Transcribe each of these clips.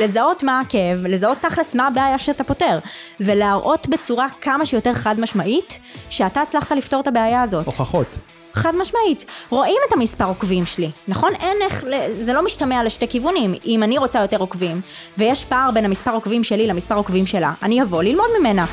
לזהות מה הכאב, לזהות תכלס מה הבעיה שאתה פותר, ולהראות בצורה כמה שיותר חד משמעית, שאתה הצלחת לפתור את הבעיה הזאת. הוכחות. חד משמעית. רואים את המספר עוקבים שלי, נכון? אין איך, זה לא משתמע לשתי כיוונים. אם אני רוצה יותר עוקבים, ויש פער בין המספר עוקבים שלי למספר עוקבים שלה, אני אבוא ללמוד ממנה.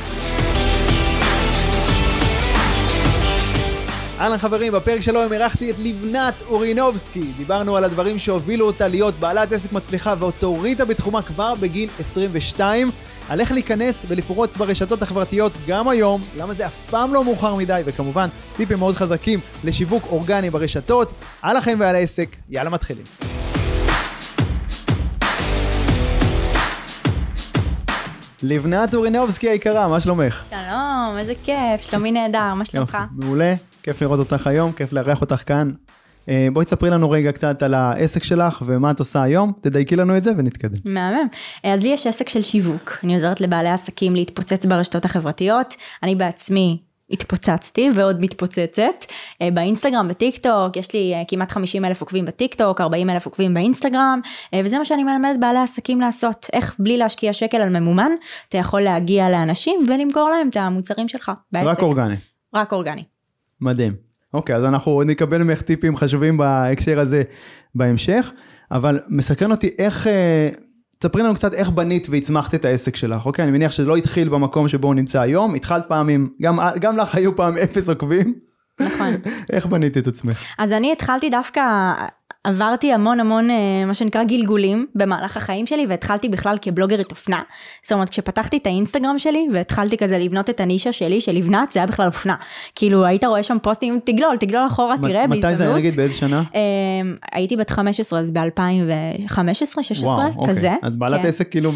אהלן חברים, בפרק שלו היום אירחתי את לבנת אורינובסקי. דיברנו על הדברים שהובילו אותה להיות בעלת עסק מצליחה ואוטוריטה בתחומה כבר בגיל 22. על איך להיכנס ולפרוץ ברשתות החברתיות גם היום, למה זה אף פעם לא מאוחר מדי, וכמובן טיפים מאוד חזקים לשיווק אורגני ברשתות, על החיים ועל העסק, יאללה מתחילים. לבנת אורינובסקי היקרה, מה שלומך? שלום, איזה כיף, שלומי נהדר, מה שלומך? מעולה, כיף לראות אותך היום, כיף לארח אותך כאן. אה, בואי תספרי לנו רגע קצת על העסק שלך ומה את עושה היום, תדייקי לנו את זה ונתקדם. מהמם. אז לי יש עסק של שיווק, אני עוזרת לבעלי עסקים להתפוצץ ברשתות החברתיות, אני בעצמי התפוצצתי ועוד מתפוצצת אה, באינסטגרם, בטיק טוק, יש לי אה, כמעט 50 אלף עוקבים בטיק טוק, 40 אלף עוקבים באינסטגרם, וזה מה שאני מלמדת בעלי עסקים לעשות, איך בלי להשקיע שקל על ממומן, אתה יכול להגיע לאנשים ולמכור להם את המוצרים שלך בעסק. רק אורגני. רק אורגני. מדהים. אוקיי, אז אנחנו נקבל ממך טיפים חשובים בהקשר הזה בהמשך, אבל מסקרן אותי איך, אה, תספרי לנו קצת איך בנית והצמחת את העסק שלך, אוקיי? אני מניח שזה לא התחיל במקום שבו הוא נמצא היום, התחלת פעם עם, גם, גם לך היו פעם אפס עוקבים. נכון. איך בנית את עצמך? אז אני התחלתי דווקא, עברתי המון המון אה, מה שנקרא גלגולים במהלך החיים שלי והתחלתי בכלל כבלוגרית אופנה. זאת אומרת כשפתחתי את האינסטגרם שלי והתחלתי כזה לבנות את הנישה שלי של לבנת זה היה בכלל אופנה. כאילו היית רואה שם פוסטים תגלול תגלול אחורה תראה בהזדמנות. מתי זה היה נגיד באיזה שנה? אה, הייתי בת 15 אז ב-2015 16 אוקיי. כזה. את בעלת כן. עסק כאילו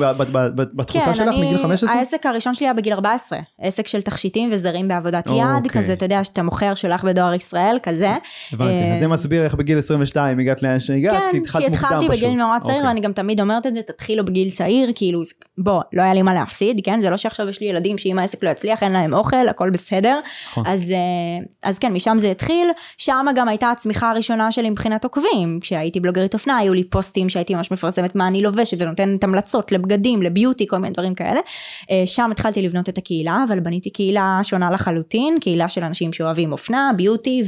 בתחושה כן, שלך מגיל 15? העסק הראשון שלי היה בגיל 14 עסק של תכשיטים וזרים בעבודת יד אוקיי. כזה אתה יודע שאתה מוכר שולח בדואר ישראל כזה. הבנתי אז אה, זה מסביר איך בגיל 22 הגעת לאן שהגעת, כן, כי התחלת מוקדם פשוט. כן, כי התחלתי בגיל נורא צעיר, אוקיי. ואני גם תמיד אומרת את זה, תתחילו בגיל צעיר, כאילו, בוא, לא היה לי מה להפסיד, כן? זה לא שעכשיו יש לי ילדים שאם העסק לא יצליח, אין להם אוכל, הכל בסדר. נכון. אז, אה, אז כן, משם זה התחיל, שם גם הייתה הצמיחה הראשונה שלי מבחינת עוקבים. כשהייתי בלוגרית אופנה, היו לי פוסטים שהייתי ממש מפרסמת מה אני לובשת, ונותנת המלצות לבגדים, לביוטי, כל מיני דברים כאלה. אה, שם התחלתי לבנות את הקהילה, אבל בניתי קהילה שונה לחלוטין, קהילה של אנשים שאוהבים אופנה, ביוטי,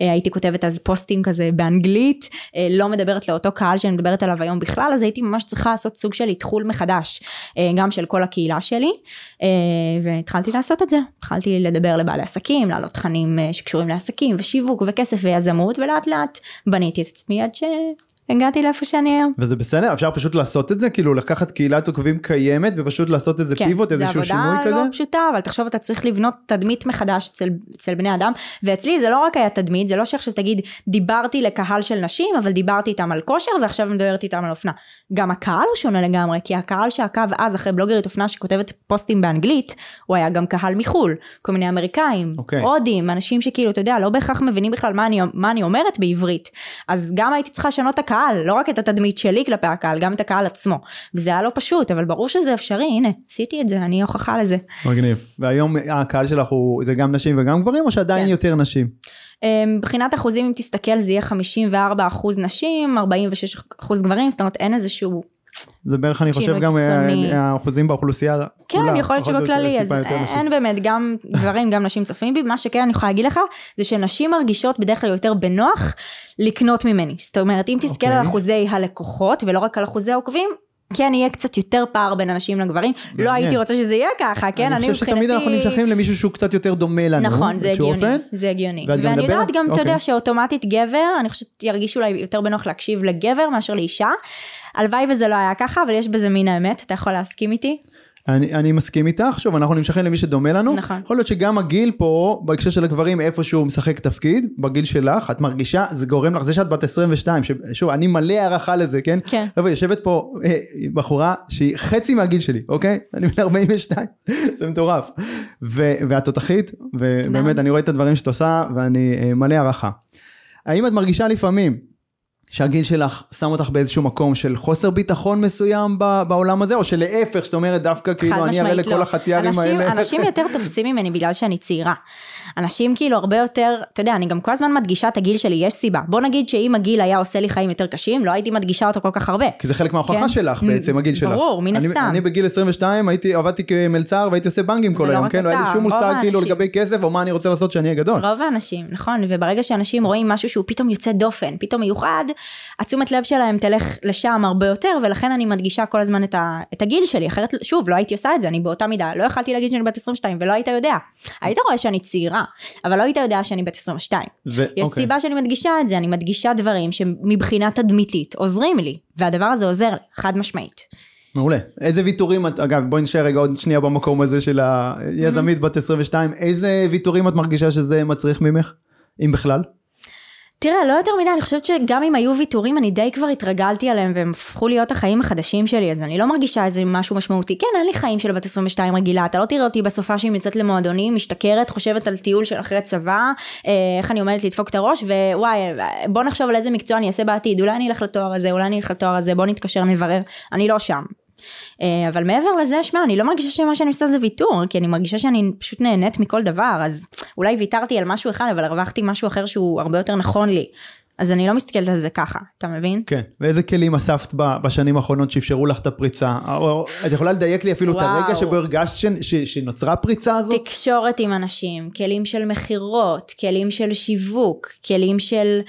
והייתי כותבת אז פוסטים כזה באנגלית, לא מדברת לאותו קהל שאני מדברת עליו היום בכלל, אז הייתי ממש צריכה לעשות סוג של איתחול מחדש, אה, גם של כל הקהילה שלי, אה, והתחלתי לעשות את זה. התחלתי לדבר לבעלי עסקים, להעלות תכנים שקשורים לעסקים, ושיווק, וכסף, ויזמות, ולאט לאט בניתי את עצמי עד ש... הגעתי לאיפה שאני היום. וזה בסדר? אפשר פשוט לעשות את זה? כאילו לקחת קהילת עוקבים קיימת ופשוט לעשות איזה כן, פיבוט, איזשהו שינוי כזה? כן, זה עבודה לא פשוטה, אבל תחשוב אתה צריך לבנות תדמית מחדש אצל, אצל בני אדם, ואצלי זה לא רק היה תדמית, זה לא שעכשיו תגיד דיברתי לקהל של נשים, אבל דיברתי איתם על כושר ועכשיו מדברת איתם על אופנה. גם הקהל הוא שונה לגמרי, כי הקהל שעקב אז אחרי בלוגרית אופנה שכותבת פוסטים באנגלית, הוא היה גם קהל מחו"ל, כל מיני אמריקאים, okay. אוקיי. הודים, אנשים שכאילו, אתה יודע, לא בהכרח מבינים בכלל מה אני, מה אני אומרת בעברית. אז גם הייתי צריכה לשנות את הקהל, לא רק את התדמית שלי כלפי הקהל, גם את הקהל עצמו. וזה היה לא פשוט, אבל ברור שזה אפשרי, הנה, עשיתי את זה, אני הוכחה לזה. מגניב. והיום הקהל שלך הוא, זה גם נשים וגם גברים, או שעדיין כן. יותר נשים? אמ, מבחינת אחוזים אם תסתכל זה יהיה 54 אחוז נשים, 46 אחוז גברים, זאת אומרת אין איזשהו זה בערך אני חושב גם אה, האחוזים באוכלוסייה כן, כולה. יכול להיות שבכללי, אז אין באמת, גם גברים, גם נשים צופים בי, מה שכן אני יכולה להגיד לך, זה שנשים מרגישות בדרך כלל יותר בנוח לקנות ממני. זאת אומרת, אם תסתכל על אוקיי. אחוזי הלקוחות, ולא רק על אחוזי העוקבים, כן יהיה קצת יותר פער בין הנשים לגברים, לא הייתי רוצה שזה יהיה ככה, כן, אני מבחינתי... אני חושב שתמיד אנחנו נמשכים למישהו שהוא קצת יותר דומה לנו, נכון, זה הגיוני, זה הגיוני. ואני יודעת גם, אתה יודע, אוקיי. שאוטומטית גבר, אני חושבת שירגישו אולי יותר בנוח להקשיב לגבר מאשר לאישה. הלוואי וזה לא היה ככה, אבל יש בזה מין האמת, אתה יכול להסכים איתי? אני, אני מסכים איתך, שוב, אנחנו נמשכים למי שדומה לנו. נכון. יכול להיות שגם הגיל פה, בהקשר של הגברים, איפשהו משחק תפקיד, בגיל שלך, את מרגישה, זה גורם לך, זה שאת בת 22, שוב, אני מלא הערכה לזה, כן? כן. חבר'ה, יושבת פה אה, בחורה שהיא חצי מהגיל שלי, אוקיי? אני בן 42, זה מטורף. ו, ואת תותחית, ובאמת, אני רואה את הדברים שאת עושה, ואני אה, מלא הערכה. האם את מרגישה לפעמים, שהגיל שלך שם אותך באיזשהו מקום של חוסר ביטחון מסוים בעולם הזה, או שלהפך, שאת אומרת דווקא כאילו אני אראה לכל לא. החטיארים אנשים, האלה. אנשים יותר תופסים ממני בגלל שאני צעירה. אנשים כאילו הרבה יותר, אתה יודע, אני גם כל הזמן מדגישה את הגיל שלי, יש סיבה. בוא נגיד שאם הגיל היה עושה לי חיים יותר קשים, לא הייתי מדגישה אותו כל כך הרבה. כי זה חלק מההוכחה כן. שלך בעצם, הגיל שלך. ברור, מן אני- הסתם. אני בגיל 22 הייתי, עבדתי כמלצר והייתי עושה בנקים כל ולא היום, כן? לא היה לי שום מושג כאילו האנשים. לגבי כסף או מה אני רוצה לעשות שאני אהיה גדול. רוב האנשים, נכון, וברגע שאנשים רואים משהו שהוא פתאום יוצא דופן, פתאום מיוחד, התשומת לב שלהם תלך לשם הרבה יותר, ולכן אני מדגישה כל הזמן את, ה, את הגיל שלי, אחרת, שוב, לא הייתי עושה את זה, אני באותה מידה, לא יכלתי להגיד שאני בת 22, ולא היית יודע. היית רואה שאני צעירה, אבל לא היית יודע שאני בת 22. ו- יש אוקיי. סיבה שאני מדגישה את זה, אני מדגישה דברים שמבחינה תדמיתית עוזרים לי, והדבר הזה עוזר חד משמעית. מעולה. איזה ויתורים את, אגב, בואי נשאר רגע עוד שנייה במקום הזה של היזמית בת 22, איזה ויתורים את מרגישה שזה מצריך ממך, אם בכלל? תראה, לא יותר מדי, אני חושבת שגם אם היו ויתורים, אני די כבר התרגלתי עליהם והם הפכו להיות החיים החדשים שלי, אז אני לא מרגישה איזה משהו משמעותי. כן, אין לי חיים של בת 22 רגילה, אתה לא תראה אותי בסופה שהיא יוצאת למועדונים, משתכרת, חושבת על טיול של אחרי צבא, אה, איך אני עומדת לדפוק את הראש, ווואי, בוא נחשוב על איזה מקצוע אני אעשה בעתיד, אולי אני אלך לתואר הזה, אולי אני אלך לתואר הזה, בוא נתקשר, נברר, אני לא שם. אה, אבל מעבר לזה, שמע, אני לא מרגישה שמה שאני עושה זה ויתור, כי אני מרגישה שאני פשוט נהנית מכל דבר, אז אולי ויתרתי על משהו אחד, אבל הרווחתי משהו אחר שהוא הרבה יותר נכון לי. אז אני לא מסתכלת על זה ככה, אתה מבין? כן. ואיזה כלים אספת בשנים האחרונות שאפשרו לך את הפריצה? את יכולה לדייק לי אפילו את וואו. הרגע שבו הרגשת ש, ש, שנוצרה הפריצה הזאת? תקשורת עם אנשים, כלים של מכירות, כלים של שיווק, כלים של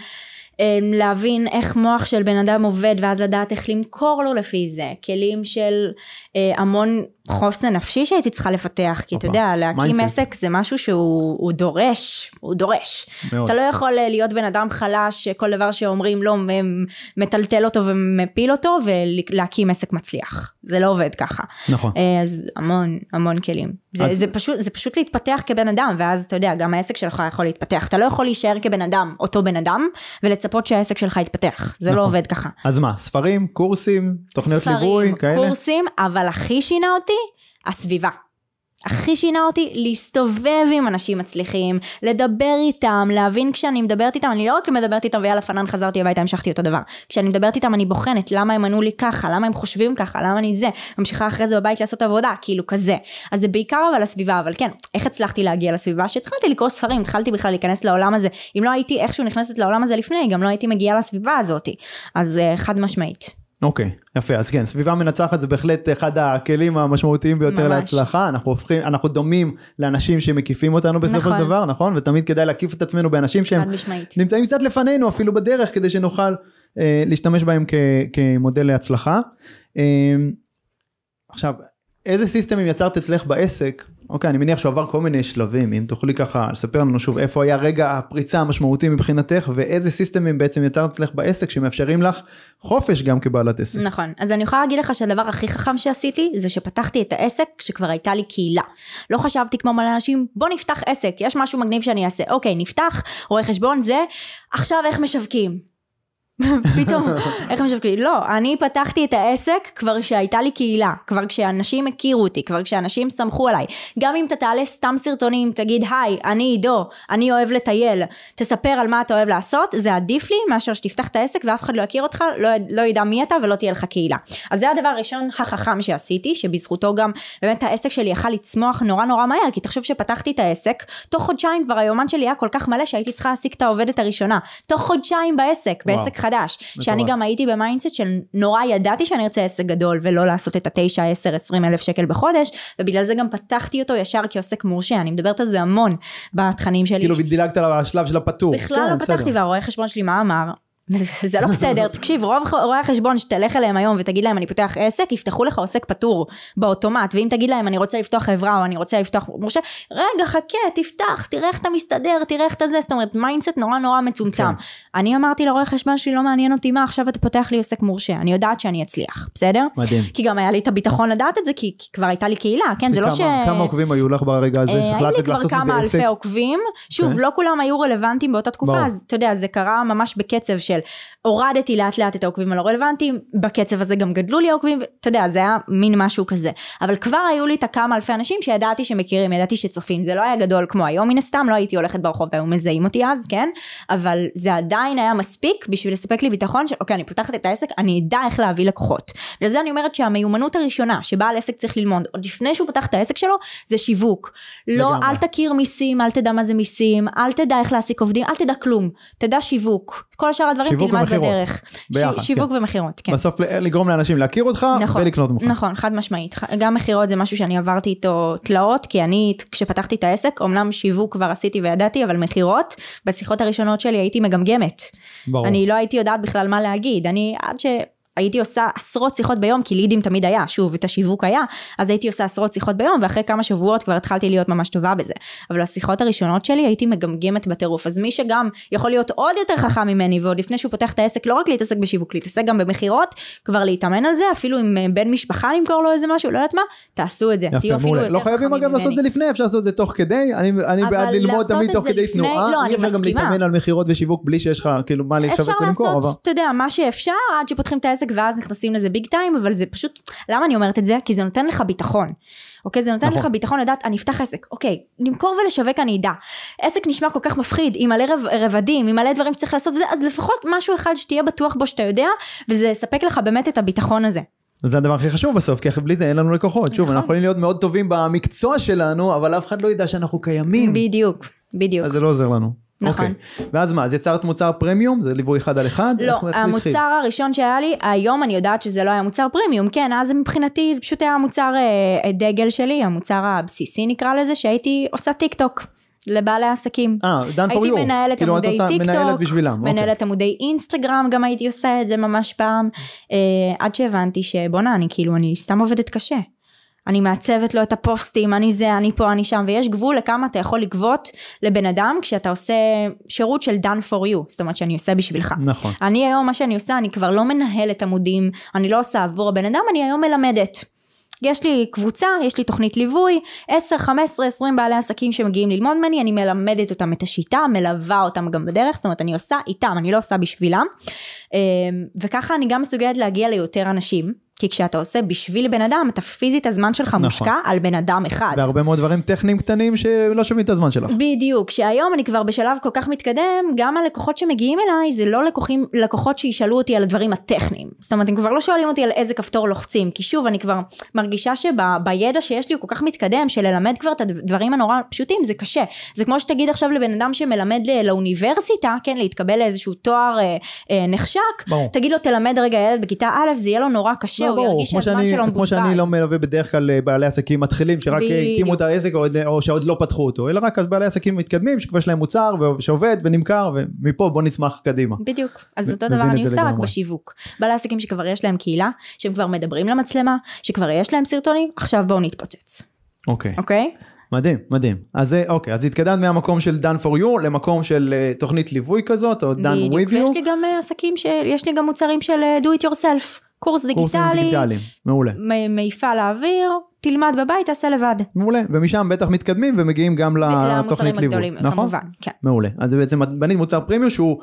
להבין איך מוח של בן אדם עובד ואז לדעת איך למכור לו לפי זה, כלים של אה, המון חוסן נפשי שהייתי צריכה לפתח, כי אתה יודע, להקים. עסק זה משהו שהוא הוא דורש, הוא דורש. מאוד. אתה לא יכול אה, להיות בן אדם חלש שכל דבר שאומרים לו מ- מטלטל אותו ומפיל אותו ולהקים עסק מצליח, זה לא עובד ככה. נכון. אה, אז המון, המון כלים. זה, אז- זה, פשוט, זה פשוט להתפתח כבן אדם, ואז אתה יודע, גם העסק שלך יכול להתפתח. אתה לא יכול להישאר כבן אדם, אותו בן אדם, ולצפות שהעסק שלך יתפתח. זה לא נכון. עובד ככה. אז מה, ספרים, קורסים, תוכניות ליווי, ספרים, כאלה? קורסים, אבל הכי שינה אותי, הסביבה. הכי שינה אותי להסתובב עם אנשים מצליחים, לדבר איתם, להבין כשאני מדברת איתם, אני לא רק מדברת איתם ויאללה פנן חזרתי הביתה המשכתי אותו דבר. כשאני מדברת איתם אני בוחנת למה הם ענו לי ככה, למה הם חושבים ככה, למה אני זה, ממשיכה אחרי זה בבית לעשות עבודה, כאילו כזה. אז זה בעיקר אבל הסביבה, אבל כן, איך הצלחתי להגיע לסביבה? שהתחלתי לקרוא ספרים, התחלתי בכלל להיכנס לעולם הזה. אם לא הייתי איכשהו נכנסת לעולם הזה לפני, גם לא הייתי מגיעה לסביבה הזאת. אז אה, חד משמעית. אוקיי, יפה, אז כן, סביבה מנצחת זה בהחלט אחד הכלים המשמעותיים ביותר ממש. להצלחה, אנחנו הופכים, אנחנו דומים לאנשים שמקיפים אותנו בסופו של נכון. דבר, נכון? ותמיד כדאי להקיף את עצמנו באנשים שהם משמעית. נמצאים קצת לפנינו אפילו בדרך כדי שנוכל אה, להשתמש בהם כ, כמודל להצלחה. אה, עכשיו, איזה סיסטמים יצרת אצלך בעסק? אוקיי, אני מניח שהוא עבר כל מיני שלבים, אם תוכלי ככה לספר לנו שוב איפה היה רגע הפריצה המשמעותי מבחינתך, ואיזה סיסטמים בעצם יצרת אצלך בעסק שמאפשרים לך חופש גם כבעלת עסק. נכון. אז אני יכולה להגיד לך שהדבר הכי חכם שעשיתי, זה שפתחתי את העסק כשכבר הייתה לי קהילה. לא חשבתי כמו מלא אנשים, בוא נפתח עסק, יש משהו מגניב שאני אעשה. אוקיי, נפתח, רואה חשבון, זה, עכשיו איך משווקים? פתאום, איך משווקים? לא, אני פתחתי את העסק כבר כשהייתה לי קהילה, כבר כשאנשים הכירו אותי, כבר כשאנשים סמכו עליי. גם אם אתה תעלה סתם סרטונים, תגיד, היי, אני עידו, אני אוהב לטייל, תספר על מה אתה אוהב לעשות, זה עדיף לי מאשר שתפתח את העסק ואף אחד לא יכיר אותך, לא, לא ידע מי אתה ולא תהיה לך קהילה. אז זה הדבר הראשון החכם שעשיתי, שבזכותו גם באמת העסק שלי יכל לצמוח נורא נורא מהר, כי תחשוב שפתחתי את העסק, תוך חודשיים כבר היומן שלי היה כל כך מלא שהייתי צריכה להעסיק את העובדת הראשונה. תוך חודשיים בעסק, וואו. בעסק חדש. שזה מטורף. גם הייתי ב mindset של נורא ידעתי שאני ארצה עסק גדול ולא לעשות את התשע, עשר, עשרים אלף שקל בחודש, ובגלל זה גם פתחתי אותו ישר כעוסק מורשה, אני מדברת על זה המון בתכנים שלי. כאילו דילגת על השלב של הפטור. בכלל כן, לא. פתחתי והרואה חשבון שלי מה אמר? זה לא בסדר, תקשיב, רוב רואי החשבון שתלך אליהם היום ותגיד להם אני פותח עסק, יפתחו לך עוסק פטור באוטומט, ואם תגיד להם אני רוצה לפתוח חברה או אני רוצה לפתוח מורשה, רגע חכה, תפתח, תראה איך אתה מסתדר, תראה איך אתה זה, זאת אומרת mindset נורא נורא מצומצם. כן. אני אמרתי לרואה חשבון שלי לא מעניין אותי מה, עכשיו אתה פותח לי עוסק מורשה, אני יודעת שאני אצליח, בסדר? מדהים. כי גם היה לי את הביטחון לדעת את זה, כי, כי כבר הייתה לי קהילה, כן? זה לא ש... כמה עוקבים היו לך ברגע הזה? אה, שהחלטת לעשות מזה עסק? של הורדתי לאט לאט את העוקבים הלא רלוונטיים, בקצב הזה גם גדלו לי העוקבים, אתה יודע, זה היה מין משהו כזה. אבל כבר היו לי את הכמה אלפי אנשים שידעתי שמכירים, ידעתי שצופים, זה לא היה גדול כמו היום מן הסתם, לא הייתי הולכת ברחוב והיו מזהים אותי אז, כן? אבל זה עדיין היה מספיק בשביל לספק לי ביטחון של אוקיי, אני פותחת את העסק, אני אדע איך להביא לקוחות. ולזה אני אומרת שהמיומנות הראשונה שבעל עסק צריך ללמוד, עוד לפני שהוא פתח את העסק שלו, זה שיווק. לא, אל תכיר מיסים, אל תדע מה זה מיסים, אל תדע איך להעסיק עובדים, אל תדע כלום. תדע שיווק. כל שאר הדברים תלמד בדרך. ביחד, ש- שיווק כן. ומכירות, כן. בסוף לגרום לאנשים להכיר אותך נכון, ולקנות ממך. נכון, חד משמעית. גם מכירות זה משהו שאני עברתי איתו תלאות, כי אני, כשפתחתי את העסק, אמנם שיווק כבר עשיתי וידעתי, אבל מכירות, בשיחות הראשונות שלי הייתי מגמגמת. ברור. אני לא הייתי יודעת בכלל מה להגיד. אני עד ש... הייתי עושה עשרות שיחות ביום, כי לידים תמיד היה, שוב, את השיווק היה, אז הייתי עושה עשרות שיחות ביום, ואחרי כמה שבועות כבר התחלתי להיות ממש טובה בזה. אבל השיחות הראשונות שלי הייתי מגמגמת בטירוף, אז מי שגם יכול להיות עוד יותר חכם ממני, ועוד לפני שהוא פותח את העסק, לא רק להתעסק בשיווק, להתעסק גם במכירות, כבר להתאמן על זה, אפילו עם אה, בן משפחה למכור לו איזה משהו, לא יודעת מה, תעשו את זה, יפה, מעולה. לא חייבים אגב לעשות את. זה לפני, אפשר לעשות את זה תוך כדי. אני אני בעד ללמוד תמיד תוך כדי לפני- תנועה. לא, אני אפשר גם מסכימה. להתאמן על מכירות ושיווק בלי שיש לך כאילו מה אפשר לשווק ולמכור. אבל- לעשות, אתה יודע, מה שאפשר עד שפותחים את העסק ואז נכנסים לזה ביג טיים, אבל זה פשוט, למה אני אומרת את זה? כי זה נותן לך ביטחון. אוקיי, זה נותן נכון. לך ביטחון לדעת, אני אפתח עסק, אוקיי, למכור ולשווק אני אדע. עסק נשמע כל כך מפחיד, עם מלא רב, רבדים, עם מלא דברים שצריך לעשות וזה, אז לפחות משהו אחד שתהיה בטוח בו שאתה יודע, וזה יספק לך באמת את הביטחון הזה. זה הדבר הכי חשוב בסוף, כי בלי זה אין לנו לקוחות. שוב, נכון. אנחנו יכולים להיות מאוד טובים במקצוע שלנו, אבל אף אחד לא ידע שאנחנו קיימים. בדיוק, בדיוק. אז זה לא עוזר לנו. נכון. אוקיי. ואז מה, אז יצרת מוצר פרימיום? זה ליווי אחד על אחד? לא, זה התחיל? המוצר הראשון שהיה לי, היום אני יודעת שזה לא היה מוצר פרימיום, כן, אז מבחינתי זה פשוט היה המוצר אה, דגל שלי, המוצר הבסיסי נקרא לזה, שהייתי עושה טיק טוק. לבעלי עסקים. אה, done for you. הייתי מנהלת כאילו, מנהלת עמודי טיק טוק, בשבילם. אוקיי. מנהלת עמודי אינסטגרם, גם הייתי עושה את זה ממש פעם, אה, עד שהבנתי שבואנה, אני כאילו, אני סתם עובדת קשה. אני מעצבת לו את הפוסטים, אני זה, אני פה, אני שם, ויש גבול לכמה אתה יכול לגבות לבן אדם כשאתה עושה שירות של done for you, זאת אומרת שאני עושה בשבילך. נכון. אני היום, מה שאני עושה, אני כבר לא מנהלת עמודים, אני לא עושה עבור הבן אדם, אני היום מלמדת. יש לי קבוצה, יש לי תוכנית ליווי, 10, 15, 20 בעלי עסקים שמגיעים ללמוד ממני, אני מלמדת אותם את השיטה, מלווה אותם גם בדרך, זאת אומרת אני עושה איתם, אני לא עושה בשבילם. אמ, וככה אני גם מסוגלת להגיע ליותר אנשים, כי כשאתה עושה בשביל בן אדם, אתה פיזית הזמן שלך נכון. מושקע על בן אדם אחד. והרבה מאוד דברים טכניים קטנים שלא שומעים את הזמן שלך. בדיוק, שהיום אני כבר בשלב כל כך מתקדם, גם הלקוחות שמגיעים אליי זה לא לקוחים, לקוחות שישאלו אותי על הדברים הטכניים. זאת אומרת, הם כבר לא שואלים אותי על איזה כפתור לוחצים, כי שוב, אני כבר מרגישה שבידע שיש לי הוא כל כך מתקדם, שללמד כבר את הדברים הנורא פשוטים זה קשה. זה כמו שתגיד עכשיו לבן אדם שמלמד ל- לאוניברסיטה, כן, להתקבל לאיזשהו תואר אה, אה, נחשק, ברור. תגיד לו תלמד רגע ילד בכיתה א', זה יהיה לו נורא קשה, הוא ירגיש כמו שהזמן שלו כמו מבוזבז. שאני לא מלווה בדרך כלל אה, בעלי עסקים מתחילים שרק. הקימו את העסק או או שעוד לא פתחו אותו, אלא רק בעלי עסקים מתקדמים שכבר יש להם מוצר שעובד ונמכר ומפה בוא נצמח קדימה. בדיוק, אז אותו דבר אני עושה רק. בשיווק. בעלי עסקים שכבר יש להם קהילה, שהם כבר מדברים למצלמה, שכבר יש להם סרטונים, עכשיו בואו נתפוצץ, אוקיי. אוקיי? מדהים, מדהים. אז אוקיי, אז התקדמת מהמקום של done for you למקום של אה, תוכנית ליווי כזאת, או done בדיוק, with ויש you, לי גם אה, עסקים, ש... יש לי גם מוצרים של אה, do it yourself, קורס קורסים דיגיטלי, דיגיטליים, מעולה. מ- מעיפה לאוויר, תלמד בבית, תעשה לבד. מעולה, ומשם בטח מתקדמים ומגיעים גם לתוכנית למוצרים ליווי, הגדולים, נכון? כמובן, כן. מעולה, אז זה בעצם בנית מוצר פרימיום שהוא,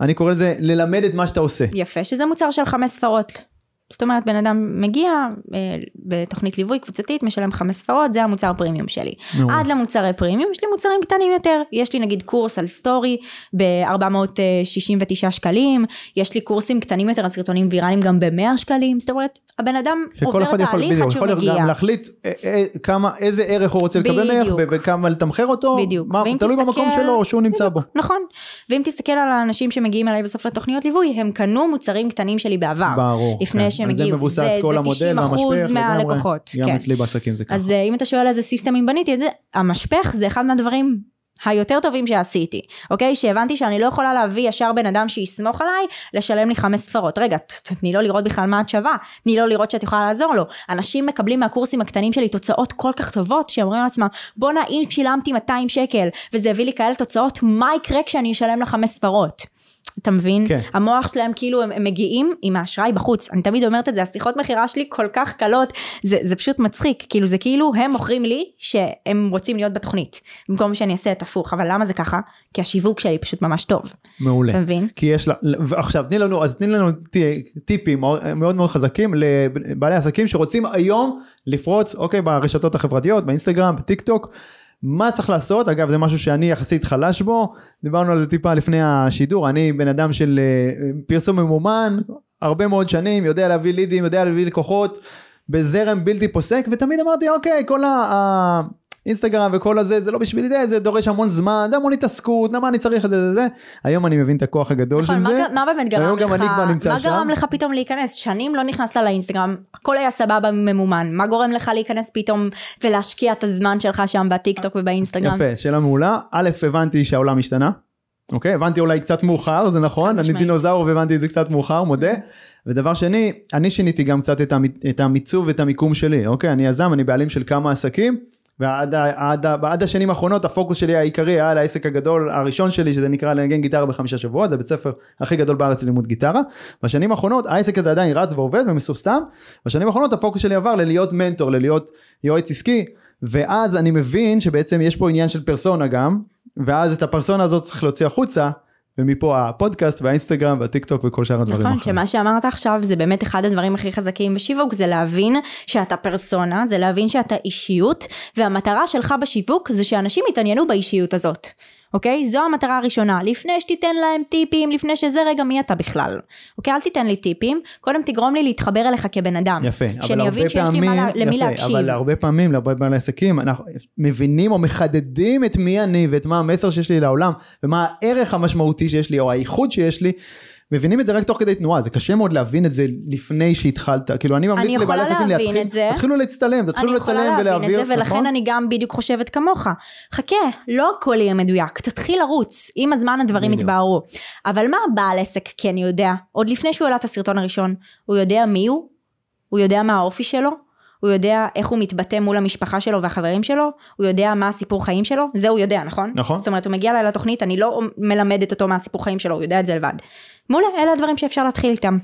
אני קורא לזה ללמד את מה שאתה עושה. יפה, שזה מוצר של חמש ספרות. זאת אומרת, בן אדם מגיע אה, בתוכנית ליווי קבוצתית, משלם חמש ספרות, זה המוצר פרימיום שלי. מעולה. עד למוצרי פרימיום, יש לי מוצרים קטנים יותר. יש לי נגיד קורס על סטורי ב-469 שקלים, יש לי קורסים קטנים יותר על סרטונים ויראליים גם ב-100 שקלים, זאת אומרת, הבן אדם עובר יכול, תהליך בדיוק, עד שהוא יכול מגיע. גם להחליט אה, אה, כמה, איזה ערך הוא רוצה לקבל ממך, בדיוק. וכמה לתמחר אותו, בדיוק. מה, תלוי תסתכל- במקום שלו שהוא נמצא בו. נכון. ואם תסתכל על האנשים שמגיעים אליי בסוף לתוכניות ליווי, הם קנו מוצרים קטנים שלי בעבר. ברור. לפני כן. שהם על זה הגיעו. מבוסס זה, כל זה המודל 90 אחוז והמשפך. מהלקוחות. גם כן. אצלי בעסקים זה ככה. אז אה, אם אתה שואל איזה סיסטמים בניתי המשפך זה אחד מהדברים היותר טובים שעשיתי, אוקיי? שהבנתי שאני לא יכולה להביא ישר בן אדם שיסמוך עליי, לשלם לי חמש ספרות. רגע, תני לו לראות בכלל מה את שווה, תני לו לראות שאת יכולה לעזור לו. אנשים מקבלים מהקורסים הקטנים שלי תוצאות כל כך טובות, שאומרים לעצמם, בואנה, אם שילמתי 200 שקל, וזה הביא לי כאלה תוצאות, מה יקרה כשאני אשלם לה חמש ספרות? אתה מבין? כן. המוח שלהם כאילו הם, הם מגיעים עם האשראי בחוץ. אני תמיד אומרת את זה, השיחות מכירה שלי כל כך קלות, זה, זה פשוט מצחיק. כאילו זה כאילו הם מוכרים לי שהם רוצים להיות בתוכנית, במקום שאני אעשה את הפוך. אבל למה זה ככה? כי השיווק שלי פשוט ממש טוב. מעולה. אתה מבין? כי יש לה, עכשיו תני לנו, אז תני לנו טיפים מאוד מאוד חזקים לבעלי עסקים שרוצים היום לפרוץ, אוקיי, ברשתות החברתיות, באינסטגרם, בטיק טוק. מה צריך לעשות, אגב זה משהו שאני יחסית חלש בו, דיברנו על זה טיפה לפני השידור, אני בן אדם של אה, פרסום ממומן, הרבה מאוד שנים, יודע להביא לידים, יודע להביא לקוחות, בזרם בלתי פוסק, ותמיד אמרתי אוקיי, כל ה... אינסטגרם וכל הזה זה לא בשבילי זה, זה דורש המון זמן, זה המון התעסקות, למה אני צריך את זה, זה, זה. היום אני מבין את הכוח הגדול נכון, של מה, זה. מה באמת גרם לך, מה שם. גרם לך פתאום להיכנס? שנים לא נכנסת לאינסטגרם, הכל היה סבבה ממומן, מה גורם לך להיכנס פתאום ולהשקיע את הזמן שלך שם בטיק טוק ובאינסטגרם? יפה, שאלה מעולה. א', הבנתי שהעולם השתנה. אוקיי, הבנתי אולי קצת מאוחר, זה נכון, אני. דינוזאור והבנתי את זה קצת מאוחר, מודה. ודבר שני, אני שיניתי גם קצת את המ- את המיצוב ואת המיקום שלי, אוקיי, אני יזם, אני בעלים של כמה עסקים, ועד עד עד השנים האחרונות הפוקוס שלי העיקרי היה על העסק הגדול הראשון שלי, שזה נקרא לנגן גיטרה בחמישה שבועות, זה בית ספר הכי גדול בארץ ללימוד גיטרה. בשנים האחרונות העסק הזה עדיין רץ ועובד ומסוסתם, בשנים האחרונות הפוקוס שלי עבר ללהיות מנטור, ללהיות יועץ עסקי, ואז אני מבין שבעצם יש פה עניין של פרסונה גם, ואז את הפרסונה הזאת צריך להוציא החוצה, ומפה הפודקאסט והאינסטגרם והטיק טוק וכל שאר הדברים נכון. שמה שאמרת עכשיו זה באמת אחד הדברים הכי חזקים בשיווק, זה להבין שאתה פרסונה, זה להבין שאתה אישיות, והמטרה שלך בשיווק זה שאנשים יתעניינו באישיות הזאת. אוקיי? זו המטרה הראשונה. לפני שתיתן להם טיפים, לפני שזה רגע מי אתה בכלל. אוקיי? אל תיתן לי טיפים, קודם תגרום לי להתחבר אליך כבן אדם. יפה, שאני אבין שיש לי פעמים, מה, לה- למי יפה, להקשיב. אבל הרבה פעמים, להרבה בעלי עסקים, אנחנו מבינים או מחדדים את מי אני ואת מה המסר שיש לי לעולם, ומה הערך המשמעותי שיש לי, או הייחוד שיש לי, מבינים את זה רק תוך כדי תנועה, זה קשה מאוד להבין את זה לפני שהתחלת, כאילו אני ממליץ אני יכולה לבעלי עסקים להבין להתחיל, את זה. תתחילו להצטלם, תתחילו אני יכולה לצלם להבין את ולהעביר, זה, ולכן נכון? אני גם בדיוק חושבת כמוך. חכה, לא הכל יהיה מדויק, תתחיל לרוץ, עם הזמן הדברים. יתבהרו. אבל מה בעל עסק כן יודע? עוד לפני שהוא העלה את הסרטון הראשון, הוא יודע מי הוא? הוא יודע מה האופי שלו? הוא יודע איך הוא מתבטא מול המשפחה שלו והחברים שלו? הוא יודע מה הסיפור חיים שלו? זה הוא יודע, נכון? נכון. זאת אומרת, הוא מגיע אליי לתוכנית, אני לא מלמדת אותו מה הסיפור חיים שלו, הוא יודע את זה לבד. מעולה, אלה הדברים שאפשר להתחיל איתם.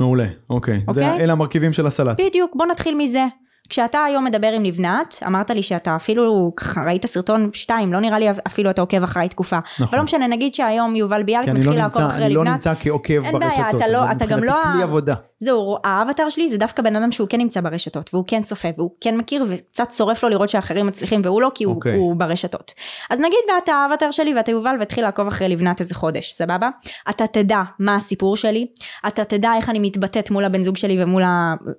מעולה, אוקיי, זה- אוקיי? אלה המרכיבים של הסלט. בדיוק, בוא נתחיל מזה. כשאתה היום מדבר עם לבנת, אמרת לי שאתה אפילו, ככה, ראית סרטון שתיים, לא נראה לי אפילו אתה עוקב אחרי תקופה. נכון. אבל לא משנה, נגיד שהיום יובל ביאליק מתחיל לא לעקוב אחרי אני לא לבנת. נמצא כעוקב אין בעיה, ברשתות, אתה לא- אתה גם לא מבחינתי כלי עבודה. זהו, האבטר שלי זה דווקא בן אדם שהוא כן נמצא ברשתות, והוא כן צופה, והוא כן מכיר, וקצת שורף לו לראות שאחרים מצליחים, והוא לא, כי הוא, אוקיי. הוא ברשתות. אז נגיד ואתה האבטר שלי ואתה יובל והתחיל לעקוב אחרי לבנת איזה חודש, סבבה? אתה תדע מה הסיפור שלי, אתה תדע איך אני מתבטאת מול הבן זוג שלי ומול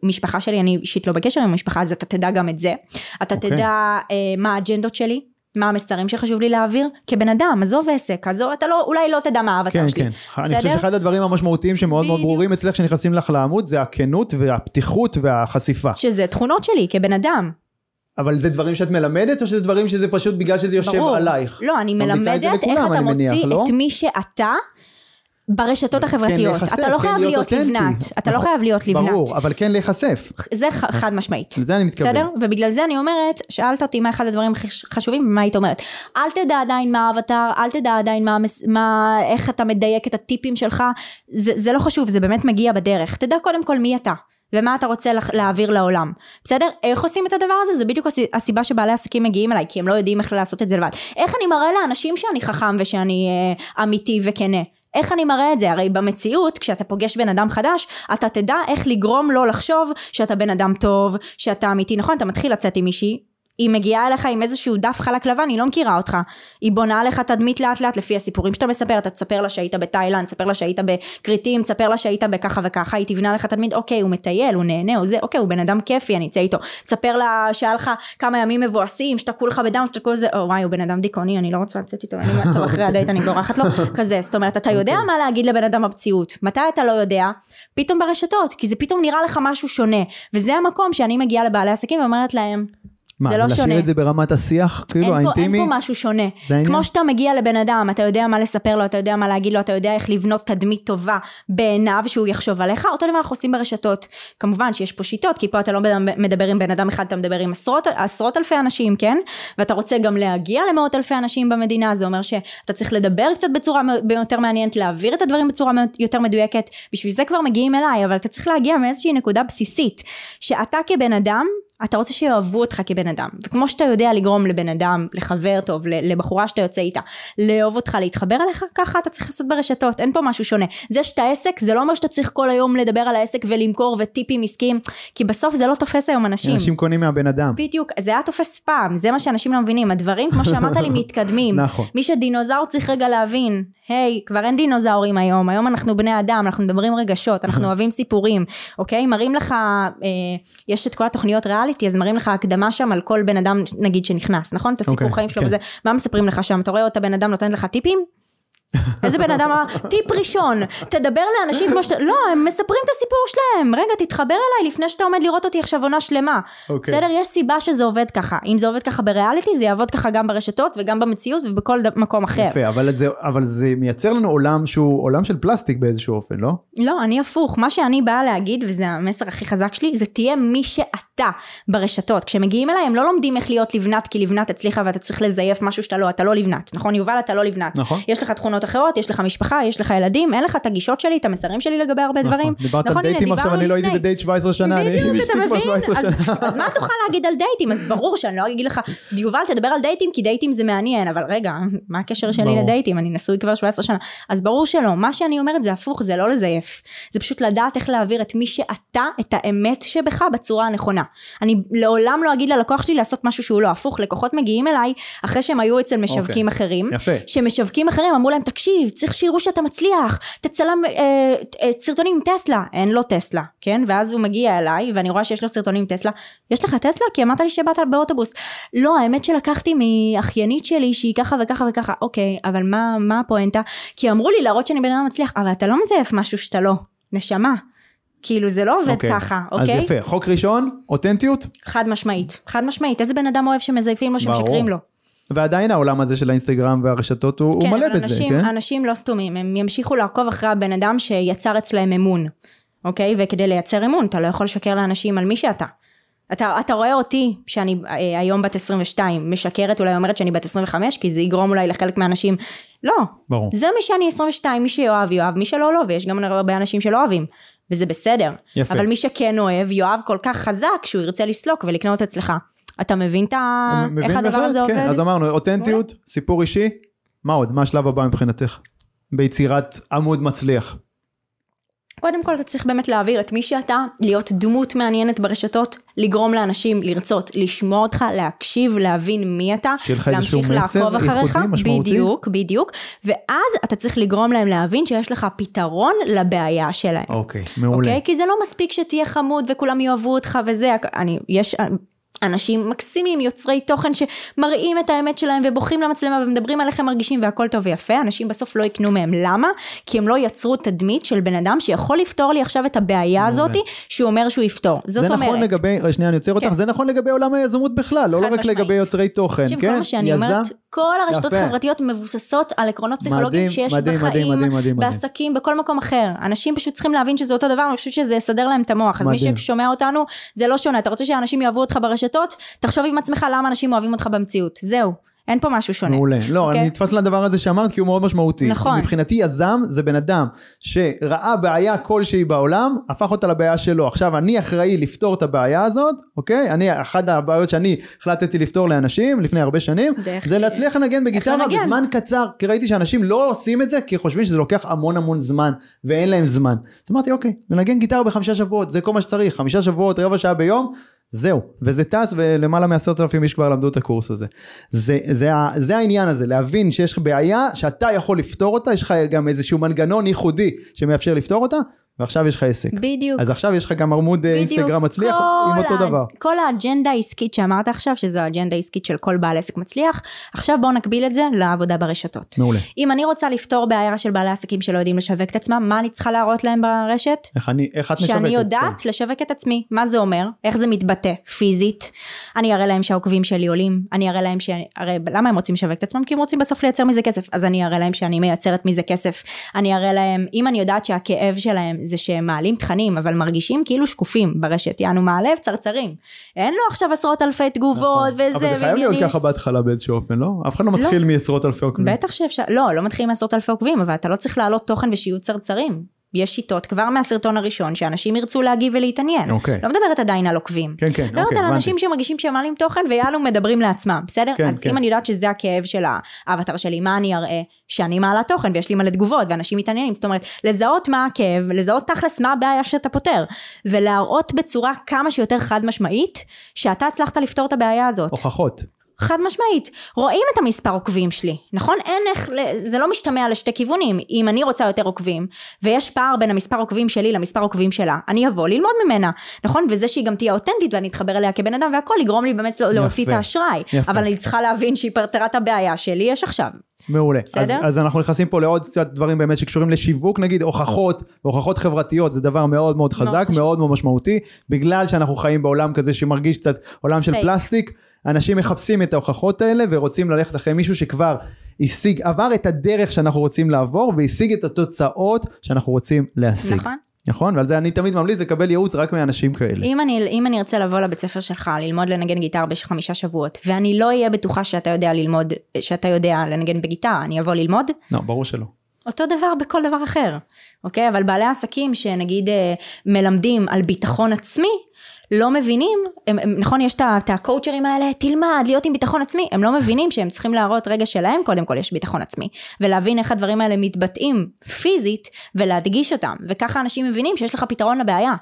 המשפחה שלי, אני אישית לא בקשר עם המשפחה, אז אתה תדע גם את זה. אתה אוקיי. תדע אה, מה האג'נדות שלי. מה המסרים שחשוב לי להעביר כבן אדם, עזוב עסק, עזוב, אתה לא, אולי לא תדע מה האבטר כן, שלי, כן. אני בסדר? חושב שאחד הדברים המשמעותיים שמאוד מאוד. ברורים אצלך שנכנסים לך לעמוד זה הכנות והפתיחות והחשיפה. שזה תכונות שלי כבן אדם, אבל זה דברים שאת מלמדת או שזה דברים שזה פשוט בגלל שזה יושב ברור. עלייך? לא, אני ממליצה את מלמדת איך לכולם, אתה אני מניח, מוציא לא? את מי שאתה ברשתות החברתיות. להיחשף, אתה לא כן חייב להיות להיות. לבנת. אתה לא נכון. חייב להיות לבנת. ברור, אבל כן להיחשף. זה ח- חד משמעית. לזה אני מתכוון. בסדר? ובגלל זה אני אומרת, שאלת אותי מה אחד הדברים הכי חשובים, ומה היית אומרת. אל תדע עדיין מה האבטר, אל תדע עדיין מה, מה, איך אתה מדייק את הטיפים שלך, זה, זה לא חשוב, זה באמת מגיע בדרך. תדע קודם כל מי אתה. ומה אתה רוצה להעביר לעולם, בסדר? איך עושים את הדבר הזה? זה בדיוק הס- הסיבה שבעלי עסקים מגיעים אליי, כי הם לא יודעים איך לעשות את זה לבד. איך אני מראה לאנשים שאני חכם ושאני אה, אמיתי וכנה? איך אני מראה את זה? הרי במציאות, כשאתה פוגש בן אדם חדש, אתה תדע איך לגרום לו לחשוב שאתה בן אדם טוב, שאתה אמיתי, נכון? אתה מתחיל לצאת עם מישהי, היא מגיעה אליך עם איזשהו דף חלק לבן, היא לא מכירה אותך. היא בונה עליך תדמית לאט לאט לפי הסיפורים שאתה מספר, אתה תספר לה שהיית בתאילנד, תספר לה שהיית בכרתים, תספר לה שהיית בככה וככה, היא תבנה לך תדמית, אוקיי, הוא מטייל, הוא נהנה, הוא זה, אוקיי, הוא בן אדם כיפי, אני אצא איתו. תספר לה שהיה לך כמה ימים מבואסים, שתקעו לך בדם, שתקעו לזה, או וואי, הוא בן אדם דיכאוני, אני לא רוצה לצאת איתו, אין לי אחרי הדייט, אני בורחת לו, כזה, זאת אומרת, אתה יודע מה להגיד לבן אדם במציאות, מתי אתה לא יודע? פתאום ברשתות, כי זה פתאום נראה לך משהו שונה, וזה המקום שאני מגיעה לבעלי עסקים ואומרת להם, מה, זה לא להשאיר שונה. את זה ברמת השיח, כאילו, אין פה, האינטימי? אין פה משהו שונה. זה העניין? כמו שאתה מגיע לבן אדם, אתה יודע מה לספר לו, אתה יודע מה להגיד לו, אתה יודע איך לבנות תדמית טובה בעיניו, שהוא יחשוב עליך, אותו דבר אנחנו עושים ברשתות. כמובן שיש פה שיטות, כי פה אתה לא מדבר עם בן אדם אחד, אתה מדבר עם עשרות, עשרות אלפי אנשים, כן? ואתה רוצה גם להגיע למאות אלפי אנשים במדינה, זה אומר שאתה צריך לדבר קצת בצורה יותר מעניינת, להעביר את הדברים בצורה יותר מדויקת, בשביל זה כבר מגיעים אליי, אבל אתה צריך להגיע מאיזושהי נקודה בסיסית, שאתה כבן אדם, אתה רוצה שיאהבו אותך כבן אדם, וכמו שאתה יודע לגרום לבן אדם, לחבר טוב, לבחורה שאתה יוצא איתה, לאהוב אותך, להתחבר אליך, ככה אתה צריך לעשות ברשתות, אין פה משהו שונה. זה שאתה עסק, זה לא אומר שאתה צריך כל היום לדבר על העסק ולמכור וטיפים עסקיים, כי בסוף זה לא תופס היום אנשים. אנשים קונים מהבן אדם. בדיוק, זה היה תופס פעם, זה מה שאנשים לא מבינים, הדברים, כמו שאמרת לי, מתקדמים. נכון. מי שדינוזאור צריך רגע להבין, היי, hey, כבר אין דינוזאורים היום, היום אנחנו בני אדם, אנחנו מדברים רגשות, אנחנו אוהבים סיפורים, אוקיי? מראים לך, אה, יש את כל התוכניות ריאליטי, אז מראים לך הקדמה שם על כל בן אדם, נגיד, שנכנס, נכון? את הסיפור אוקיי, חיים שלו כן. וזה, מה מספרים לך שם? אתה רואה אותה בן אדם נותנת לך טיפים? איזה בן אדם אמר, טיפ ראשון, תדבר לאנשים כמו שאתה, לא, הם מספרים את הסיפור שלהם, רגע, תתחבר אליי לפני שאתה עומד לראות אותי עכשיו עונה שלמה. אוקיי. בסדר, יש סיבה שזה עובד ככה. אם זה עובד ככה בריאליטי, זה יעבוד ככה גם ברשתות וגם במציאות ובכל ד- מקום אחר. יפה, אבל זה, אבל זה מייצר לנו עולם שהוא עולם של פלסטיק באיזשהו אופן, לא? לא, אני הפוך. מה שאני באה להגיד, וזה המסר הכי חזק שלי, זה תהיה מי שאתה ברשתות. כשמגיעים אליי, הם לא לומדים איך להיות לבנת, כי לבנת הצליחה ואתה צריך לזייף משהו שאתה לא, אתה לא לבנת. נכון, יובל, אתה לא לבנת. נכון. יש לך תכונות אחרות, יש לך משפחה, יש לך ילדים, אין לך את הגישות שלי, את המסרים שלי לגבי הרבה דברים. נכון. דיברת נכון, על דייטים עכשיו, אני לא הייתי. בדייט 17 שנה, אני אתה אשתי כבר מבין? 17 אז, שנה. אז מה תוכל להגיד על דייטים? אז ברור שאני לא אגיד לך, יובל תדבר על דייטים כי דייטים זה מעניין, אבל רגע, מה הקשר שלי ברור. לדייטים? אני נשוי כבר 17 שנה. אז ברור שלא, מה שאני אומרת זה הפוך, זה לא לזייף. זה פשוט לדעת איך להעביר את מי שאתה, את האמת שבך בצורה הנכונה. אני לעולם לא אגיד ללקוח שלי לעשות משהו שהוא לא הפוך, לקוחות מגיעים אליי אחרי שהם היו אצל משווקים אחרים. יפה. שמשווקים אחרים אמרו להם תקשיב צריך שיראו שאתה מצליח. תצלם אה, אה, סרטונים עם טסלה. אין לו טסלה כן? ואז הוא מגיע אליי ואני רואה שיש לו סרטונים עם טסלה. יש לך טסלה? כי אמרת לי שבאת באוטובוס. לא האמת שלקחתי מאחיינית שלי שהיא ככה וככה וככה. אוקיי אבל מה מה הפואנטה? כי אמרו לי להראות שאני בן אדם מצליח. אבל אתה לא מזייף משהו שאתה לא. נשמה כאילו זה לא עובד אוקיי. ככה אז אוקיי יפה, חוק ראשון, אותנטיות, חד משמעית חד משמעית איזה בן אדם אוהב שמזייפים לו שמשקרים לו ועדיין העולם הזה של האינסטגרם והרשתות הוא, הוא כן, מלא אבל בזה, אנשים, כן? אנשים לא סתומים, הם ימשיכו לעקוב אחרי הבן אדם שיצר אצלהם אמון, אוקיי? וכדי לייצר אמון, אתה לא יכול לשקר לאנשים על מי שאתה. אתה, אתה רואה אותי, שאני אה, היום בת 22, משקרת, אולי אומרת שאני בת 25, כי זה יגרום אולי לחלק מהאנשים, לא. ברור. זה מי שאני 22, מי שיאהב יאהב, מי שלא לא, ויש גם הרבה אנשים שלא אוהבים. וזה בסדר. יפה. אבל מי שכן אוהב, יאהב כל כך חזק, שהוא ירצה לסלוק ולקנות אצלך. אתה מבין את ה... מבין איך הדבר הזה עובד? כן, אז אמרנו, אותנטיות, סיפור אישי, מה עוד? מה השלב הבא מבחינתך? ביצירת עמוד מצליח. קודם כל אתה צריך באמת להעביר את מי שאתה, להיות דמות מעניינת ברשתות, לגרום לאנשים לרצות לשמוע אותך, להקשיב, להבין מי אתה, להמשיך לעקוב אחריך, משמעותי. בדיוק, בדיוק, ואז אתה צריך לגרום להם להבין שיש לך פתרון לבעיה שלהם. אוקיי, מעולה. אוקיי? כי זה לא מספיק שתהיה חמוד וכולם יאהבו אותך וזה, אני, יש אנשים מקסימים, יוצרי תוכן שמראים את האמת שלהם ובוכים למצלמה ומדברים על איך הם מרגישים והכל טוב ויפה, אנשים בסוף לא יקנו מהם. למה? כי הם לא יצרו תדמית של בן אדם שיכול לפתור לי עכשיו את הבעיה הזאתי שהוא אומר שהוא יפתור. זאת זה אומרת. נכון לגבי, שנייה אני עוצר אותך, כן. זה נכון לגבי עולם היזמות בכלל, לא חד רק. לגבי יוצרי תוכן, כן? יזם, כל הרשתות. החברתיות מבוססות על עקרונות פסיכולוגיים מדהים, שיש מדהים, בחיים, מדהים, מדהים, מדהים. בעסקים, בכל מקום אחר. אנשים פשוט צריכים להבין שזה אותו דבר, אני חושבת שזה יסדר להם את המוח. אז מי. ששומע אותנו, זה לא שונה. אתה רוצה שאנשים יאהבו אותך ברשתות? תחשוב עם עצמך למה אנשים אוהבים אותך במציאות. זהו. אין פה משהו שונה. מעולה. לא, אוקיי? אני נתפס לדבר הזה שאמרת כי הוא מאוד משמעותי. נכון. מבחינתי יזם זה בן אדם שראה בעיה כלשהי בעולם, הפך אותה לבעיה שלו. עכשיו אני אחראי לפתור את הבעיה הזאת, אוקיי? אני, אחת הבעיות שאני החלטתי לפתור לאנשים לפני הרבה שנים, איך- זה להצליח לנגן בגיטרה. בזמן קצר, כי ראיתי שאנשים לא עושים את זה כי חושבים שזה לוקח המון המון זמן, ואין להם זמן. אז אמרתי אוקיי, לנגן גיטרה בחמישה שבועות, זה כל מה שצריך, חמישה שבועות, רבע שעה ביום. זהו, וזה טס ולמעלה מעשרת אלפים איש כבר למדו את הקורס הזה. זה, זה, זה העניין הזה, להבין שיש לך בעיה שאתה יכול לפתור אותה, יש לך גם איזשהו מנגנון ייחודי שמאפשר לפתור אותה, ועכשיו יש לך עסק. בדיוק. אז עכשיו יש לך גם עמוד. אינסטגרם מצליח עם אותו ה- דבר. כל האג'נדה העסקית שאמרת עכשיו, שזו האג'נדה העסקית של כל בעל עסק מצליח, עכשיו בואו נקביל את זה לעבודה ברשתות. מעולה. אם אני רוצה לפתור בעיה של בעלי עסקים שלא יודעים לשווק את עצמם, מה אני צריכה להראות להם ברשת? איך אני, איך את משווקת? שאני כן. יודעת לשווק את עצמי. מה זה אומר? איך זה מתבטא? פיזית. אני אראה להם שהעוקבים שלי עולים. אני אראה להם ש... הרי למה הם רוצים לשווק את עצמם? כי הם רוצים בסוף לייצר מזה כסף. אז אני אראה להם שאני מייצרת מזה כסף. אני אראה להם, אם אני יודעת שהכאב שלהם זה שהם מעלים תכנים, אבל מרגישים כאילו שקופים ברשת. יענו מהלב צרצרים. אין לו עכשיו עשרות אלפי תגובות נכון. וזה אבל זה חייב להיות ועניינים. ככה בהתחלה באיזשהו אופן, לא? אף אחד לא מתחיל מעשרות אלפי עוקבים. בטח שאפשר, לא, לא מתחילים מעשרות אלפי עוקבים, אבל אתה לא צריך להעלות תוכן ושיהיו צרצרים. יש שיטות כבר מהסרטון הראשון שאנשים ירצו להגיב ולהתעניין. אוקיי. לא מדברת עדיין על עוקבים. כן, כן, מדברת אוקיי, על הבנתי. אנשים שמרגישים שהם מעלים תוכן ויאללה מדברים לעצמם, בסדר? כן, אז כן. אם אני יודעת שזה הכאב של האבטר שלי, מה אני אראה? שאני מעלה תוכן ויש לי מלא תגובות ואנשים מתעניינים, זאת אומרת, לזהות מה הכאב, לזהות תכלס מה הבעיה שאתה פותר, ולהראות בצורה כמה שיותר חד משמעית, שאתה הצלחת לפתור את הבעיה הזאת. הוכחות. חד משמעית. רואים את המספר עוקבים שלי, נכון? אין איך, זה לא משתמע לשתי כיוונים. אם אני רוצה יותר עוקבים, ויש פער בין המספר עוקבים שלי למספר עוקבים שלה, אני אבוא ללמוד ממנה, נכון? וזה שהיא גם תהיה אותנטית ואני אתחבר אליה כבן אדם והכל יגרום לי באמת להוציא את יפה. האשראי. יפה. אבל אני צריכה להבין שהיא פתרה את הבעיה שלי יש עכשיו. מעולה. בסדר? אז, אז אנחנו נכנסים פה לעוד קצת דברים באמת שקשורים לשיווק, נגיד הוכחות, והוכחות חברתיות זה דבר מאוד מאוד חזק. מאוד מאוד משמעותי, בגלל שאנחנו חיים בעולם כזה שמרגיש קצת עולם של פייק. פלסטיק, אנשים מחפשים את ההוכחות האלה ורוצים ללכת אחרי מישהו שכבר השיג, עבר את הדרך שאנחנו רוצים לעבור והשיג את התוצאות שאנחנו רוצים להשיג. נכון. נכון? ועל זה אני תמיד ממליץ לקבל ייעוץ רק מאנשים כאלה. אם אני, אם אני ארצה לבוא לבית ספר שלך, ללמוד לנגן גיטרה בחמישה שבועות, ואני לא אהיה בטוחה שאתה יודע ללמוד, שאתה יודע לנגן בגיטרה, אני אבוא ללמוד? לא, ברור שלא. אותו דבר בכל דבר אחר, אוקיי? אבל בעלי עסקים שנגיד אה, מלמדים על ביטחון עצמי, לא מבינים, הם, הם, נכון יש את הקואוצ'רים האלה, תלמד להיות עם ביטחון עצמי, הם לא מבינים שהם צריכים להראות רגע שלהם קודם כל יש ביטחון עצמי, ולהבין איך הדברים האלה מתבטאים פיזית, ולהדגיש אותם, וככה אנשים מבינים שיש לך פתרון לבעיה.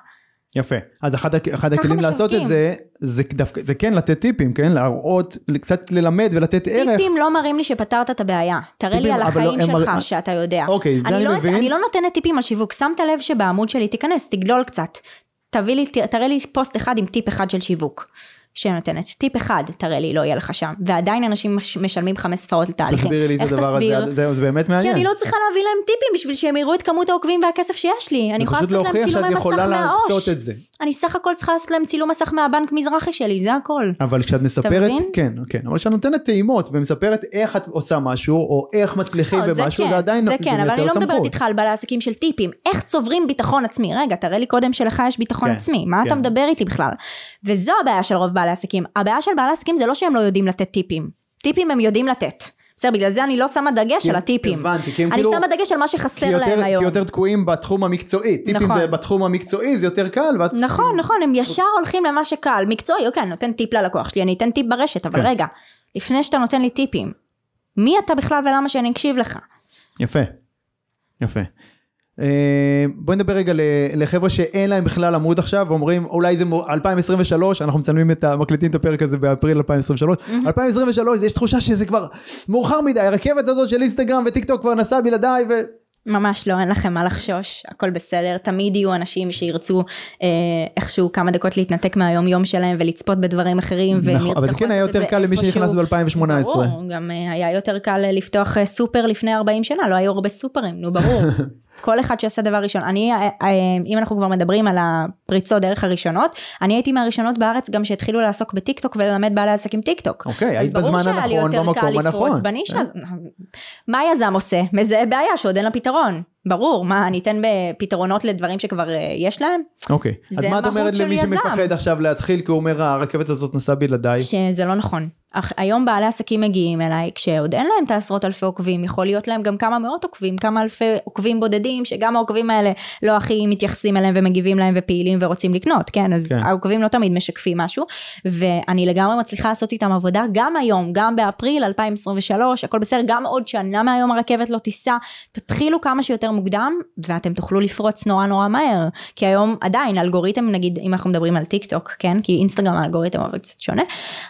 יפה. אז אחד, אחד הכלים לעשות משווקים. את זה, זה דווקא, זה כן לתת טיפים, כן? להראות, קצת ללמד ולתת ערך. טיפים לא מראים לי שפתרת את הבעיה, תראה לי טיפים, על אבל לא- החיים הם שלך מר- שאתה יודע. אוקיי, זה אני לא, מבין. אני לא נותנת טיפים על שיווק, שמת לב שבעמוד שלי תיכנס, תגלול קצת. תביא לי, תראה לי פוסט אחד עם טיפ אחד של שיווק. שנותנת. טיפ אחד תראה לי, לא יהיה לך שם. ועדיין אנשים מש- משלמים חמש ספרות לתהליכים. תסבירי לי את הדבר תסביר? הזה, זה, זה באמת כי מעניין. אני לא צריכה להביא להם טיפים בשביל שהם יראו את כמות העוקבים והכסף שיש לי. אני יכולה לעשות להם צילומי מסך מהעו"ש. זה. אני סך הכל צריכה לעשות להם צילום מסך מהבנק מזרחי שלי, זה הכל. אבל כשאת מספרת? כן, כן, אבל כשאת נותנת טעימות ומספרת איך את עושה משהו, או איך מצליחים לא, זה במשהו, כן, זה עדיין זה כן, אבל אני לא מדברת. איתך על בעלי עסקים של טיפים, איך צוברים ביטחון עצמי, רגע, תראה לי קודם שלך יש ביטחון כן, עצמי, מה כן. אתה מדבר איתי בכלל? וזו הבעיה של רוב בעלי עסקים, הבעיה של בעלי עסקים זה לא שהם לא יודעים לתת טיפים, טיפים הם יודעים לתת, בסדר, בגלל זה אני לא שמה דגש כי- על הטיפים, הבנתי, כי הם אני כאילו- שמה דגש על מה כי שחסר להם כי היום. יותר תקועים בתחום המקצועי, טיפים נכון. זה בתחום המקצועי זה יותר קל, ואת... נכון, נכון, הם ישר הולכים למה שקל, מקצועי, אוקיי, אני נותן טיפ ללקוח שלי, אני אתן טיפ ברשת, אבל כן. רגע, לפני שאתה נותן לי טיפים, מי אתה בכלל ולמה שאני אקשיב לך? יפה, יפה. אה, בואי נדבר רגע לחבר'ה שאין להם בכלל עמוד עכשיו ואומרים אולי זה מו- 2023 אנחנו מצלמים את ה... מקליטים את הפרק הזה באפריל 2023 2023 יש תחושה שזה כבר מאוחר מדי הרכבת הזאת של אינסטגרם וטיק טוק כבר נסעה בלעדיי ו... ממש לא, אין לכם מה לחשוש, הכל בסדר, תמיד יהיו אנשים שירצו אה, איכשהו כמה דקות להתנתק מהיום יום שלהם ולצפות בדברים אחרים, נכון, אבל זה כן היה יותר קל למי. שנכנס ב-2018 ברור, גם אה, היה יותר קל אה, לפתוח אה, סופר לפני 40 שנה, לא היו הרבה סופרים, נו ברור. כל אחד שעשה דבר ראשון. אני, אה, אה, אם אנחנו כבר מדברים על הפריצות דרך הראשונות, אני הייתי מהראשונות בארץ גם שהתחילו לעסוק בטיק טוק וללמד בעלי עסקים טיק טוק. אוקיי, אז היית בזמן הנכון, במקום הנכון. ברור שהיה לי יותר קל לפרוץ בנישה. אז מה יזם עושה? מזהה בעיה שעוד אין לה פתרון. ברור, מה, אני אתן בפתרונות לדברים שכבר אה, יש להם? אוקיי, אז מה את אומרת למי יזם. שמפחד עכשיו להתחיל כי הוא אומר הרכבת הזאת נסעה בלעדיי שזה לא נכון. אך היום בעלי עסקים מגיעים אליי כשעוד אין להם את העשרות אלפי עוקבים, יכול להיות להם גם כמה מאות עוקבים, כמה אלפי עוקבים בודדים, שגם העוקבים האלה לא הכי מתייחסים אליהם ומגיבים להם ופעילים ורוצים לקנות, כן? אז כן. כן. העוקבים לא תמיד משקפים משהו, ואני לגמרי מצליחה לעשות איתם עבודה גם היום, גם באפריל 2023, הכל בסדר, גם עוד שנה מהיום הרכבת לא תיסע, תתחילו כמה שיותר מוקדם, ואתם תוכלו לפרוץ נורא נורא מהר, כי היום עדיין אלגוריתם, נגיד אם אנחנו מדברים על טיק טוק, כן? כי אינסטגרם האלגוריתם עובד קצת שונה,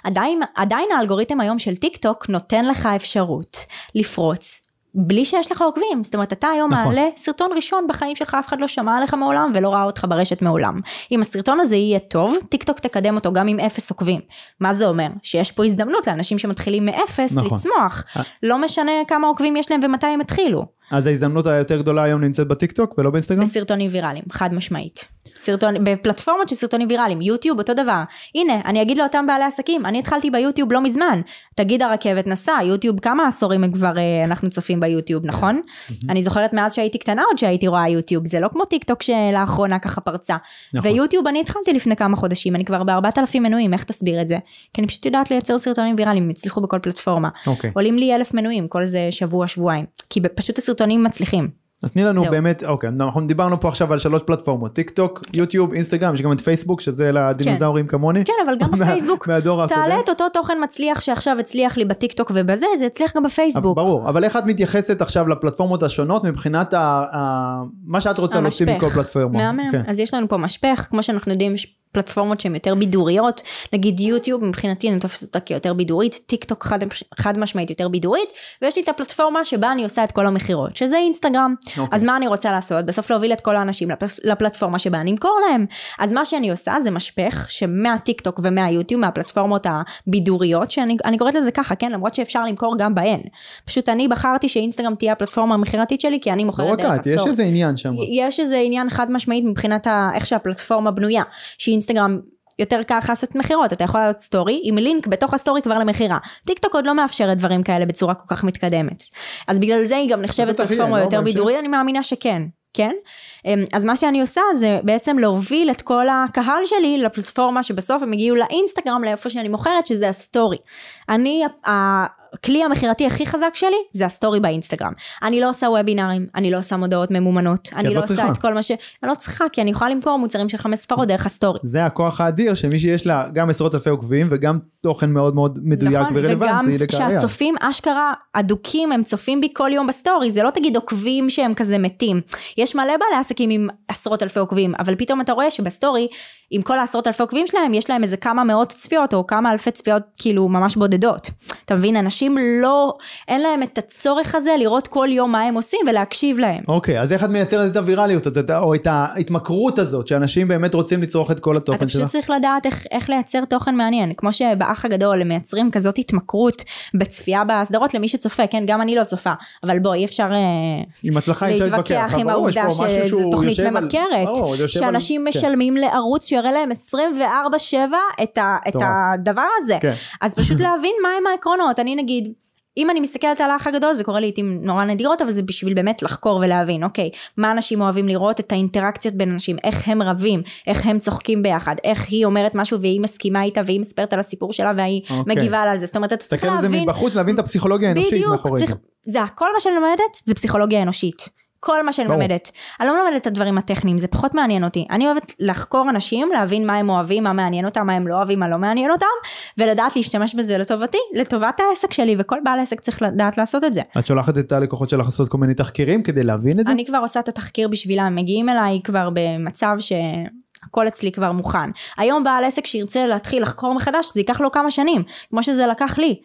עדיין, עדיין האלגוריתם היום של טיק טוק נותן לך אפשרות לפרוץ בלי שיש לך עוקבים, זאת אומרת אתה היום נכון. מעלה סרטון ראשון בחיים שלך, אף אחד לא שמע עליך מעולם ולא ראה אותך ברשת מעולם. אם הסרטון הזה יהיה טוב, טיק טוק תקדם אותו גם עם אפס עוקבים. מה זה אומר? שיש פה הזדמנות לאנשים שמתחילים מאפס נכון. לצמוח. אה. לא משנה כמה עוקבים יש להם ומתי הם התחילו. אז ההזדמנות היותר גדולה היום נמצאת בטיקטוק ולא באינסטגרם? בסרטונים ויראליים, חד משמעית. סרטון, בפלטפורמות של סרטונים ויראליים, יוטיוב אותו דבר. הנה, אני אגיד לאותם בעלי עסקים, אני התחלתי ביוטיוב לא מזמן. תגיד הרכבת נסעה, יוטיוב כמה עשורים כבר אה, אנחנו צופים ביוטיוב, נכון? אני זוכרת מאז שהייתי קטנה עוד שהייתי רואה יוטיוב, זה לא כמו טיק טוק שלאחרונה ככה פרצה. נכון. ויוטיוב אני התחלתי לפני כמה חודשים, אני כבר בארבעת אלפים מנויים, איך תסביר את זה? כי אני פשוט יודעת לייצר סרטונים ויראליים, הצליחו בכל פלטפורמה. אוקיי. עולים לי אלף מנויים כל איזה שבוע, שבועיים. כי פשוט הסרטונים מצליחים. אז תני לנו זהו. באמת, אוקיי, אנחנו דיברנו פה עכשיו על שלוש פלטפורמות, טיק טוק, יוטיוב, אינסטגרם, יש גם את פייסבוק, שזה לדינוזאורים כמוני. כן, אבל גם בפייסבוק. מהדור הקודם. תעלה את אותו תוכן מצליח שעכשיו הצליח לי בטיקטוק ובזה, זה יצליח גם בפייסבוק. ברור, אבל איך את מתייחסת עכשיו לפלטפורמות השונות מבחינת ה, ה, מה שאת רוצה להוציא מכל פלטפורמה? המשפך. מהמם. כן. אז יש לנו פה משפך, כמו שאנחנו יודעים, יש פלטפורמות שהן יותר בידוריות, נגיד יוטיוב, מבחינתי אני תופסת אותה כיותר בידורית, טיק טוק חד, חד משמעית יותר בידורית, ויש לי את הפלטפורמה שבה אני עושה את כל המכירות, שזה אינסטגרם. אוקיי. אז מה אני רוצה לעשות? בסוף להוביל את כל האנשים לפ... לפלטפורמה שבה אני אמכור להם. אז מה שאני עושה זה משפך שמהטיק טוק ומהיוטיוב, מהפלטפורמות הבידוריות, שאני אני קוראת לזה ככה, כן? למרות שאפשר למכור גם בהן. פשוט אני בחרתי שאינסטגרם תהיה הפלטפורמה המכירתית שלי, כי אני לא מוכרת רק דרך את, יש הסטורי. איזה עניין שם. יש איזה עניין חד משמעית מבחינת ה... איך שהפלטפורמה בנויה, שאינסטגרם יותר קל לך לעשות מכירות, אתה יכול לעשות סטורי עם לינק בתוך הסטורי כבר למכירה. טיק טוק עוד לא מאפשרת דברים כאלה בצורה כל כך מתקדמת. אז בגלל זה היא גם נחשבת פלטפורמה לא? יותר? בידורית, אני מאמינה שכן. כן? אמ, אז מה שאני עושה זה בעצם להוביל את כל הקהל שלי לפלטפורמה שבסוף הם הגיעו לאינסטגרם לאיפה שאני מוכרת שזה הסטורי. אני, הכלי המכירתי הכי חזק שלי זה הסטורי באינסטגרם. אני לא עושה webinar־ים, אני לא עושה מודעות ממומנות, אני לא לא צריכה. עושה את כל מה ש... אני לא צריכה כי אני יכולה למכור מוצרים של חמש ספרות דרך הסטורי. זה הכוח האדיר שמי שיש לה גם עשרות אלפי עוקבים וגם תוכן מאוד מאוד מדויק נכון, וגם ורלוונטי לקהל היעד. כשהצופים אשכרה אדוקים, הם צופים בי כל יום בסטורי, זה לא תגיד עוקבים שהם כזה מתים. יש מלא בעלי עסקים עם עשרות אלפי עוקבים, אבל פתאום אתה רואה שבסטורי, עם כל העשרות אלפי עוקבים שלהם, יש להם איזה כמה מאות צפיות, או כמה אלפי צפיות כאילו ממש בודדות. אתה מבין, אנשים לא, אין להם את הצורך הזה לראות כל יום מה הם עושים ולהקשיב להם. אוקיי, אז איך את מייצרת את הווירליות הזאת, או את ההתמכרות הזאת, שאנשים באמת רוצים לצרוך את כל אתה התוכן פשוט שלך? צריך לדעת איך, איך לייצר תוכן מעניין, כמו שבאח הגדול הם מייצרים כזאת התמכרות בצפייה בסדרות למי שצופה, כן, גם אני לא צופה, אבל בוא, אי אפשר... אה, להתווכח, להתווכח עם העובדה שזו תוכנית ממכרת, על- שאנשים כן. משלמים לערוץ שיראה להם 24/7 את, ה, את. הדבר הזה. כן. אז פשוט להבין מהם העקרונות, אני נגיד... אם אני מסתכלת על האח הגדול זה קורה לעיתים נורא נדירות אבל זה בשביל באמת לחקור ולהבין אוקיי מה אנשים אוהבים לראות את האינטראקציות בין אנשים איך הם רבים איך הם צוחקים ביחד איך היא אומרת משהו והיא מסכימה איתה והיא מספרת על הסיפור שלה והיא אוקיי. מגיבה על זה זאת אומרת אתה צריך תסתכל על זה להבין מבחוץ, להבין את הפסיכולוגיה האנושית מאחורי זה. זה הכל מה שאני לומדת זה פסיכולוגיה אנושית. כל מה שאני ברור. מלמדת. אני לא מלמדת את הדברים הטכניים, זה פחות מעניין אותי. אני אוהבת לחקור אנשים, להבין מה הם אוהבים, מה מעניין אותם, מה הם לא אוהבים, מה לא מעניין אותם, ולדעת להשתמש בזה לטובתי, לטובת העסק שלי, וכל בעל עסק צריך לדעת לעשות את זה. את שולחת את הלקוחות שלך לעשות כל מיני תחקירים כדי להבין את זה? אני כבר עושה את התחקיר בשבילם, מגיעים אליי כבר במצב ש... הכל אצלי כבר מוכן. היום בעל עסק שירצה להתחיל לחקור מחדש, זה ייקח לו כמה שנים, כמו שזה לקח לי.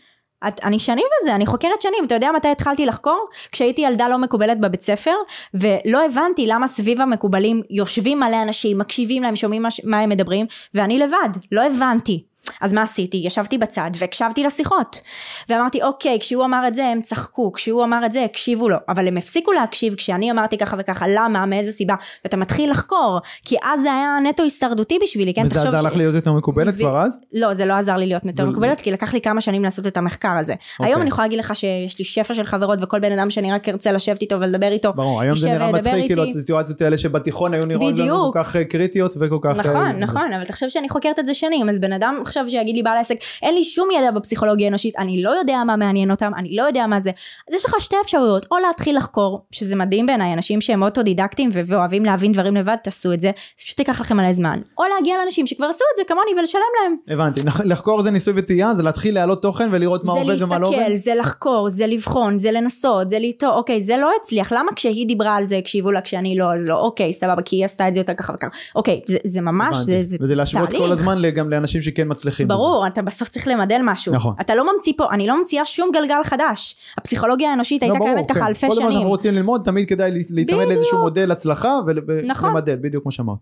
את, אני שנים בזה, אני חוקרת שנים, אתה יודע מתי התחלתי לחקור? כשהייתי ילדה לא מקובלת בבית ספר, ולא הבנתי למה סביב המקובלים יושבים מלא אנשים, מקשיבים להם, שומעים מה, מה הם מדברים, ואני לבד, לא הבנתי. אז מה עשיתי? ישבתי בצד והקשבתי לשיחות. ואמרתי, אוקיי, כשהוא אמר את זה הם צחקו, כשהוא אמר את זה הקשיבו לו, אבל הם הפסיקו להקשיב כשאני אמרתי ככה וככה, למה, מאיזה סיבה, ואתה מתחיל לחקור, כי אז זה היה נטו הישרדותי בשבילי, כן? וזה עזר לך להיות יותר מקובלת ו- כבר אז? לא, זה לא עזר לי להיות יותר זה- מקובלת, כי לקח לי כמה שנים לעשות את המחקר הזה. אוקיי. היום אני יכולה להגיד לך שיש לי שפע של חברות, וכל בן אדם שאני רק ארצה לשבת איתו ולדבר איתו, ברור, היום זה נראה מצחיק, כאילו איתי. הסיטואציות האלה שבתיכון היו נראות לנו בדיוק. כל כך קריטיות וכל כך... נכון, נכון, אבל תחשוב שאני חוקרת את זה שנים, אז בן אדם עכשיו שיגיד לי בעל עסק, אין לי שום ידע בפסיכולוגיה האנושית, אני לא יודע מה מעניין אותם, אני לא יודע מה זה. אז יש לך שתי אפשרויות, או להתחיל לחקור, שזה מדהים בעיניי, אנשים שהם אוטודידקטים ואוהבים להבין דברים לבד, תעשו את זה, זה פשוט ייקח לכם מלא זמן. או להגיע לאנשים שכבר עשו את זה כמוני ולשלם להם. הבנתי, לחקור זה ניסוי וטעייה, זה להתחיל להעלות תוכן ולראות מה זה עובד ומה לא עובד? זה לחקור, זה לבחון, זה לנסות, זה לטעות, אוקיי, זה לא הצליח, למה כשהיא דיברה על זה הקשיבו לה כשאני לא, אז לא, אוקיי, סבבה, כי היא עשתה את זה יותר ככה וככה. אוקיי, זה, זה ממש, זה, הבנתי. זה, וזה להשוות. כל הזמן גם לאנשים שכן מצליחים. מצליחים. בזה. ברור, אתה בסוף צריך למדל משהו. נכון. אתה לא ממציא פה, אני לא ממציאה שום גלגל חדש. הפסיכולוגיה האנושית לא, הייתה ברור, קיימת ככה כן. אלפי כל דבר שנים. שאנחנו רוצים ללמוד, תמיד כדאי לה- להיצמד בדיוק. לאיזשהו מודל הצלחה נכון. ולמדל, בדיוק כמו שאמרת.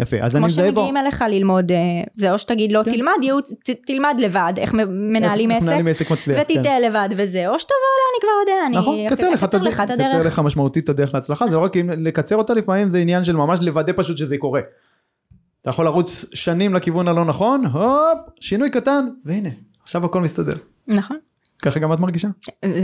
יפה, אז אני כמו מזהה בו. שמגיעים אליך ללמוד, אה, זה או שתגיד לו כן. תלמד ייעוץ, ת- תלמד לבד, איך מנהלים איך עסק, מנהלים עסק מצליח. כן. ותטעה לבד וזה, או שתבוא אליי, אני כבר יודע, אני נכון, קצר לך את הדרך, קצר. לך משמעותית את הדרך להצלחה, זה לא רק אם לקצר אותה לפעמים זה עניין של ממש לוודא פשוט שזה קורה. אתה יכול לרוץ שנים לכיוון הלא נכון, הופ, שינוי קטן, והנה, עכשיו הכל מסתדר. נכון. ככה גם את מרגישה?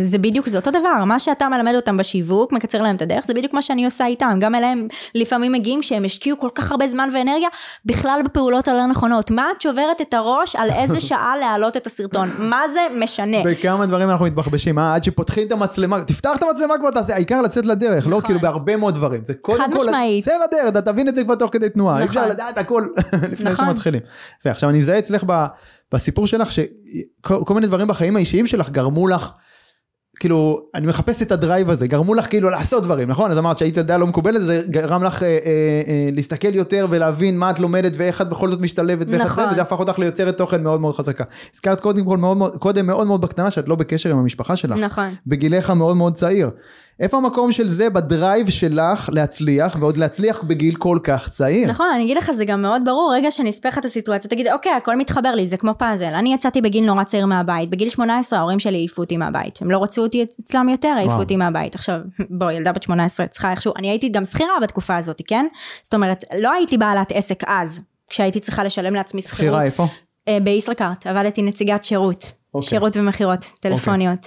זה בדיוק, זה אותו דבר, מה שאתה מלמד אותם בשיווק, מקצר להם את הדרך, זה בדיוק מה שאני עושה איתם, גם אליהם לפעמים מגיעים שהם השקיעו כל כך הרבה זמן ואנרגיה, בכלל בפעולות הלא נכונות. מה את שוברת את הראש על איזה שעה להעלות את הסרטון? מה זה משנה? בכמה דברים אנחנו מתבחבשים, אה? עד שפותחים את המצלמה, תפתח את המצלמה כבר תעשה, העיקר לצאת לדרך, לא נכון. כאילו בהרבה מאוד דברים. זה קודם חד כל, משמעית. צא לדרך, אתה תבין את זה כבר תוך כדי תנועה, אי נכון. אפשר לדעת הכל לפני נכון. שמתחילים. ועכשיו אני מזהה אצלך בסיפור שלך, שכל כל מיני דברים בחיים האישיים שלך גרמו לך, כאילו, אני מחפש את ה drive הזה, גרמו לך כאילו לעשות דברים, נכון? אז אמרת שהיית ילדה לא מקובלת, זה גרם לך אה, אה, אה, להסתכל יותר ולהבין מה את לומדת ואיך את בכל זאת משתלבת, ואיך את נכון. זה, וזה הפך אותך ליוצרת תוכן מאוד מאוד חזקה. הזכרת קודם כל מאוד מאוד, קודם מאוד מאוד בקטנה שאת לא בקשר עם המשפחה שלך. נכון. בגילך המאוד מאוד צעיר. איפה המקום של זה ב drive שלך להצליח, ועוד להצליח בגיל כל כך צעיר? נכון, אני אגיד לך, זה גם מאוד ברור, רגע שאני אספר לך את הסיטואציה, תגיד, אוקיי, הכל מתחבר לי, זה כמו פאזל. אני יצאתי בגיל נורא צעיר מהבית, בגיל 18 ההורים שלי העיפו אותי מהבית. הם לא רצו אותי אצלם יותר, העיפו. אותי מהבית. עכשיו, בואי, ילדה בת 18 צריכה איכשהו, אני הייתי גם שכירה בתקופה הזאת, כן? זאת אומרת, לא הייתי בעלת עסק אז, כשהייתי צריכה לשלם לעצמי שכירות. שכירה איפה? אה, בישראכרט, עבדתי נציגת שירות. אוקיי. שירות ומכירות טלפוניות.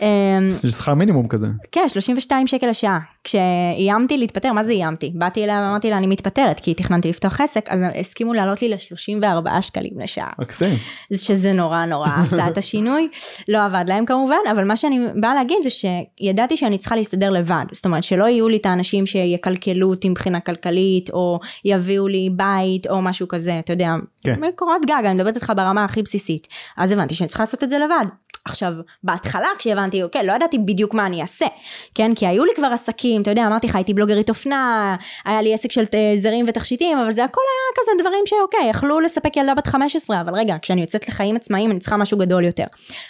אמ, זה שכר מינימום כזה. כן, 32 שקל לשעה. כשאיימתי להתפטר, מה זה איימתי? באתי אליה ואמרתי לה, אני מתפטרת, כי תכננתי לפתוח עסק, אז הסכימו להעלות לי ל-34 שקלים לשעה. מקסים. שזה נורא נורא עשה את השינוי, לא עבד להם כמובן, אבל מה שאני באה להגיד זה שידעתי שאני צריכה להסתדר לבד, זאת אומרת שלא יהיו לי את האנשים שיקלקלו אותי מבחינה כלכלית, או יביאו לי בית, או משהו כזה, אתה יודע, כן. קורת גג, אני מדברת איתך ברמה הכי בסיסית, אז הבנתי שאני צריכה לעשות את זה לבד. עכשיו, בהתחלה כשהבנתי, אוקיי, לא ידעתי בדיוק מה אני אעשה, כן? כי היו לי כבר עסקים, אתה יודע, אמרתי לך, הייתי בלוגרית אופנה, היה לי עסק של אה, זרים ותכשיטים, אבל זה הכל היה כזה דברים שאוקיי, יכלו לספק ילדה בת 15, אבל רגע, כשאני יוצאת לחיים עצמאיים, אני צריכה משהו גדול יותר.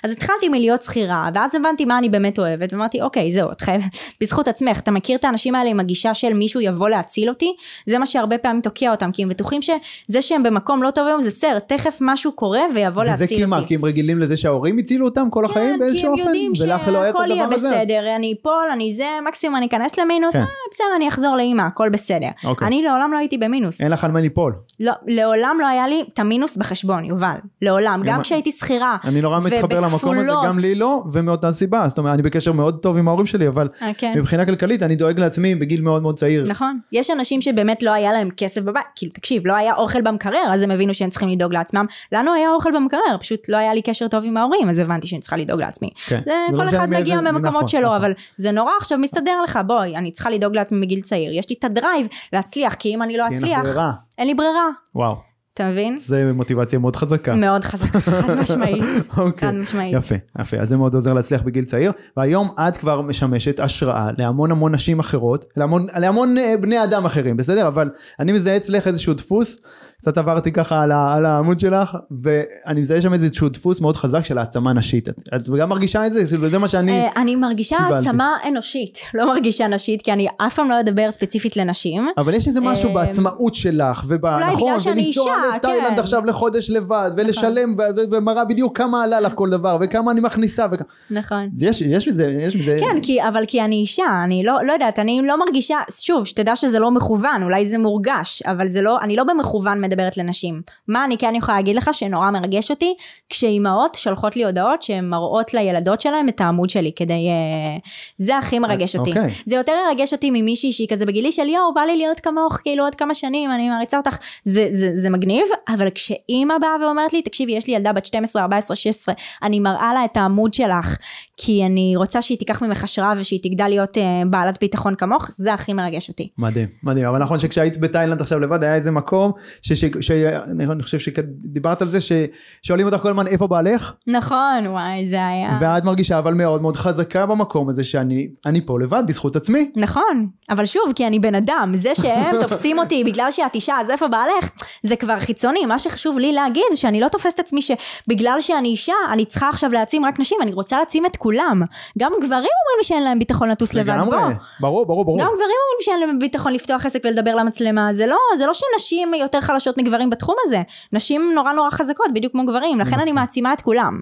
אז התחלתי מלהיות שכירה, ואז הבנתי מה אני באמת אוהבת, ואמרתי, אוקיי, זהו, את חייבת, בזכות עצמך, אתה מכיר את האנשים האלה עם הגישה של מישהו יבוא להציל אותי? זה מה שהרבה פעמים תוקע אותם, כי הם בטוחים שזה שהם במקום לא טוב היום, זה בסדר, תכף משהו קורה ויבוא וזה להציל כי אותי. מה? כי הם רגילים לזה שההורים הצילו אותם כל החיים כן, כי באיזשהו הם אופן? יודעים ולך לא היה את שהכל יהיה בסדר, אני אפול, אני זה, מקסימום אני אכנס למינוס, כן. אה, בסדר, אני אחזור לאימא, הכל בסדר. אוקיי. אני לעולם לא הייתי במינוס. אין לך על מה ליפול. לא, לעולם לא היה לי את המינוס בחשבון, יובל. לעולם. גם- כשהייתי שכירה. אני נורא מתחבר למקום הזה. גם לי לא, ומאותה סיבה. זאת אומרת, אני בקשר מאוד טוב עם ההורים שלי, אבל כן. מבחינה כלכלית אני דואג לעצמי בגיל מאוד מאוד צעיר. נכון. יש אנשים שבאמת לא היה להם כסף בבית, כאילו תקשיב, לא היה אוכל במקרר, אז הם הבינו שהם צריכים לדאוג לעצמם. לנו היה אוכל במקרר, פשוט לא היה לי קשר טוב עם ההורים, אז הבנתי שאני צריכה לדאוג לעצמי. כן. זה זה לא כל משנה אחד מגיע נכון, ממקומות שלו, נכון. אבל זה נורא עכשיו מסתדר לך, בואי, אני צריכה לדאוג לעצמי מגיל צעיר. יש לי את הדרייב להצליח, כי אם אני לא אצליח, ברירה. אין לי ברירה. וואו, אתה מבין? זה מוטיבציה מאוד חזקה. מאוד חזקה, חד משמעית. אוקיי. חד משמעית. יפה, יפה, אז זה מאוד עוזר להצליח בגיל צעיר, והיום את כבר משמשת השראה להמון המון נשים אחרות, להמון, להמון אה, בני אדם אחרים, בסדר? אבל אני מזהה אצלך איזשהו דפוס, קצת עברתי ככה על, ה, על העמוד שלך, ואני מזהה שם איזשהו דפוס מאוד חזק של העצמה נשית. את, את גם מרגישה את זה? כאילו, זה מה שאני... אה, אני מרגישה קיבלתי. העצמה אנושית, לא מרגישה נשית, כי אני אף פעם לא אדבר ספציפית לנשים. אבל יש איזה משהו אה, בעצמאות שלך, וב... אולי נכון, בגלל שאני ולנסוע לתאילנד כן. עכשיו לחודש לבד, ולשלם, ו- ומראה בדיוק כמה עלה לך כל דבר, וכמה אני מכניסה, וכ... נכון. יש, יש בזה, יש בזה... כן, כי, אבל כי אני אישה, אני לא, לא יודעת, אני לא מרגישה, שוב, שתדע שזה לא מכוון, אולי זה מורגש, אבל זה לא, אני לא במכוון מדברת לנשים. מה אני כן יכולה להגיד לך שנורא מרגש אותי, כשאימהות שולחות לי הודעות שהן מראות לילדות שלהן את העמוד שלי, כדי... אה, זה הכי מרגש אותי. אוקיי. זה יותר ירגש אותי ממישהי שהיא כזה בגילי של יואו, בא לי להיות כמוך, כאילו עוד כמה שנים, אני מעריצה אותך, זה, זה, זה מגניב, אבל כשאימא באה ואומרת לי, תקשיבי, יש לי ילדה בת 12, 14, 16, אני מראה לה את העמוד שלך, כי אני רוצה שהיא תיקח ממך השראה ושהיא תגדל להיות uh, בעלת ביטחון כמוך, זה הכי מרגש אותי. מדהים, מדהים, אבל נכון שכשהיית בתאילנד עכשיו לבד היה איזה מקום, ש- ש- ש- אני אני חושב שדיברת על זה, ששואלים אותך כל הזמן איפה בעלך, נכון, וואי, זה היה... ואת מרגישה אבל מאוד מאוד חזקה במקום הזה שאני אני פה לבד בזכות עצמי. נכון, אבל שוב, כי אני בן אדם, זה שהם תופסים אותי בגלל שאת אישה, אז איפה בעלך? זה כבר חיצוני, מה שחשוב לי להגיד זה שאני לא תופסת עצמי שבגלל שאני אישה, אני צריכה עכשיו להעצים רק נשים, אני רוצה להעצים את כולם. גם גברים אומרים לי שאין להם ביטחון לטוס לבד, בוא. ברור, ברור, ברור. גם גברים אומרים שאין להם ביטחון לפתוח עסק ולדבר למצלמה, זה לא, זה לא שנשים יותר חלשות מגברים בתחום הזה. נשים נורא נורא חזקות, בדיוק כמו גברים, לכן אני מסכים. מעצימה את כולם.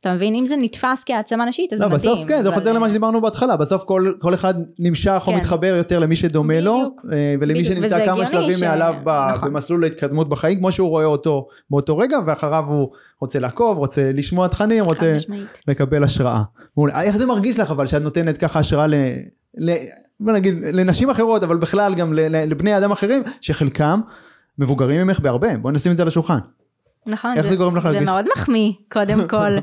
אתה מבין? אם זה נתפס כהעצמה נשית, אז לא, מדהים. בסוף כן, זה אבל- חוזר למה שדיברנו בהתחלה, בסוף כל, כל אחד נמשך או כן. מתחבר יותר למי שדומה לו, בדיוק. אה, ולמי בדיוק, שנמצא כמה שלבים ש- מעליו ב- נכון. במסלול ההתקדמות בחיים, כמו שהוא רואה אותו באותו רגע, ואחריו הוא רוצה לעקוב, רוצה לשמוע תכנים, רוצה משמעית. לקבל השראה. איך זה מרגיש לך אבל שאת נותנת ככה השראה ל... ל... בוא נגיד לנשים אחרות, אבל בכלל גם לבני אדם אחרים, שחלקם מבוגרים ממך בהרבה, בוא נשים את זה על השולחן. נכון. איך זה גורם לך זה להרגיש? מאוד מחמיא, קודם כל.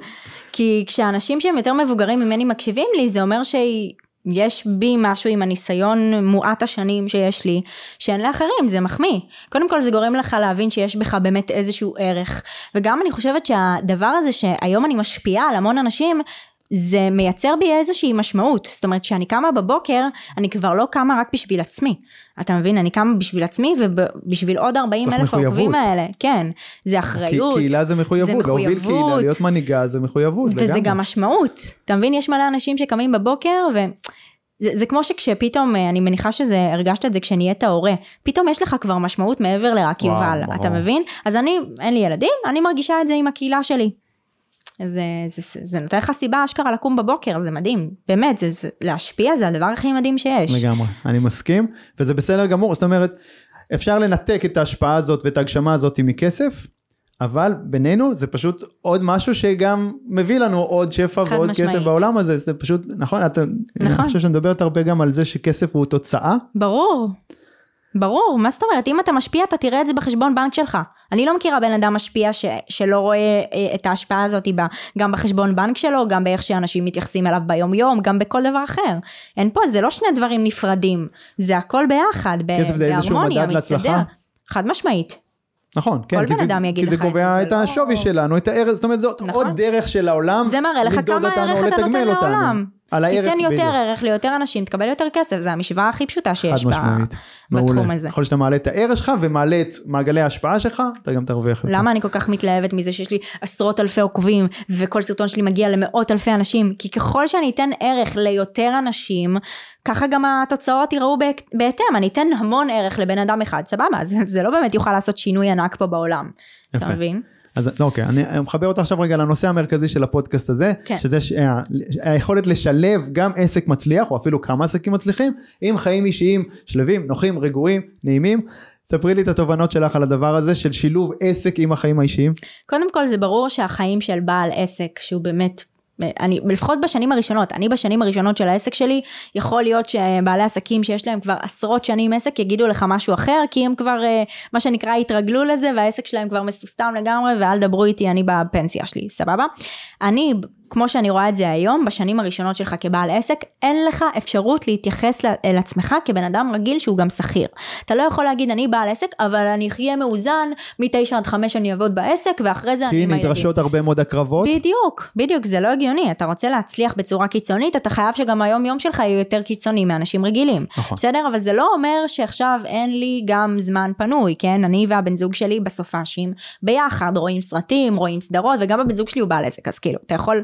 כי כשאנשים שהם יותר מבוגרים ממני מקשיבים לי, זה אומר שיש בי משהו עם הניסיון מועט השנים שיש לי, שאין לאחרים, זה מחמיא. קודם כל זה גורם לך להבין שיש בך באמת איזשהו ערך. וגם אני חושבת שהדבר הזה שהיום אני משפיעה על המון אנשים, זה מייצר בי איזושהי משמעות. זאת אומרת, כשאני קמה בבוקר, אני כבר לא קמה רק בשביל עצמי. אתה מבין? אני קמה בשביל עצמי ובשביל עוד 40 יש לך אלף העוקבים מחויבות. האלה. כן, זה אחריות. קהילה זה מחויבות, זה להוביל קהילה, מחויבות. להיות מנהיגה זה מחויבות, וזה לגמרי. גם משמעות. אתה מבין? יש מלא אנשים שקמים בבוקר ו... זה, זה כמו שכשפתאום, אה, אני מניחה שזה, הרגשת את זה כשנהיית הורה, פתאום יש לך כבר משמעות מעבר לרק יובל. אתה מבין? אז אני, אין לי ילדים, אני מרגישה את זה עם הקהילה שלי. זה, זה, זה, זה נותן לך סיבה אשכרה לקום בבוקר, זה מדהים, באמת, זה, זה, להשפיע זה הדבר הכי מדהים שיש. לגמרי, אני מסכים, וזה בסדר גמור, זאת אומרת, אפשר לנתק את ההשפעה הזאת ואת ההגשמה הזאת מכסף, אבל בינינו זה פשוט עוד משהו שגם מביא לנו עוד שפע ועוד משמעית. כסף בעולם הזה, זה פשוט, נכון, אתה, אני נכון. חושב שאת מדברת הרבה גם על זה שכסף הוא תוצאה, ברור. ברור, מה זאת אומרת? אם אתה משפיע, אתה תראה את זה בחשבון בנק שלך. אני לא מכירה בן אדם משפיע ש, שלא רואה אה, את ההשפעה הזאת ב, גם בחשבון בנק שלו, גם באיך שאנשים מתייחסים אליו ביום יום, גם בכל דבר אחר. אין פה, זה לא שני דברים נפרדים, זה הכל ביחד, ב- כסף זה איזשהו בהרמוניה, מדד להצלחה? חד משמעית. נכון, כן, כל כי בן זה, אדם יגיד כי זה לך את קובע זה, את זה לא- השווי שלנו, את הערך, זאת אומרת זאת נכון. עוד דרך של העולם, זה מראה לך כמה ערך אתה נותן. לעולם. על הערך, תיתן יותר בדיוק. ערך ליותר אנשים, תקבל יותר כסף, זה המשוואה הכי פשוטה שיש חד ב- משמעית. בתחום מעולה. הזה. ככל שאתה מעלה את הערך שלך ומעלה את מעגלי ההשפעה שלך, אתה גם תרוויח יותר. למה אני כל כך מתלהבת מזה שיש לי עשרות אלפי עוקבים וכל סרטון שלי מגיע למאות אלפי אנשים? כי ככל שאני אתן ערך ליותר אנשים, ככה גם התוצאות ייראו בהתאם. אני אתן המון ערך לבן אדם אחד, סבבה, זה, זה לא באמת יוכל לעשות שינוי ענק פה בעולם. יפה. אתה מבין? אז אוקיי, אני מחבר אותך עכשיו רגע לנושא המרכזי של הפודקאסט הזה, כן. שזה ש... ה- היכולת לשלב גם עסק מצליח, או אפילו כמה עסקים מצליחים, עם חיים אישיים שלווים, נוחים, רגועים, נעימים. ספרי לי את התובנות שלך על הדבר הזה של שילוב עסק עם החיים האישיים. קודם כל זה ברור שהחיים של בעל עסק שהוא באמת אני לפחות בשנים הראשונות אני בשנים הראשונות של העסק שלי יכול להיות שבעלי עסקים שיש להם כבר עשרות שנים עסק יגידו לך משהו אחר כי הם כבר אה, מה שנקרא התרגלו לזה והעסק שלהם כבר מסוסתם לגמרי ואל דברו איתי אני בפנסיה שלי סבבה? אני כמו שאני רואה את זה היום, בשנים הראשונות שלך כבעל עסק, אין לך אפשרות להתייחס אל עצמך כבן אדם רגיל שהוא גם שכיר. אתה לא יכול להגיד, אני בעל עסק, אבל אני אחיה מאוזן, מ-9 עד 5 אני אעבוד בעסק, ואחרי זה אני כי עם הילדים. נדרשות הרבה מאוד הקרבות. בדיוק, בדיוק, זה לא הגיוני. אתה רוצה להצליח בצורה קיצונית, אתה חייב שגם היום יום שלך יהיה יותר קיצוני מאנשים רגילים. נכון. בסדר? אבל זה לא אומר שעכשיו אין לי גם זמן פנוי, כן? אני והבן זוג שלי בסופאשים ביחד, רואים סרטים, רואים סדרות, וגם הבן זוג שלי הוא בעל עסק, אז כאילו, אתה יכול...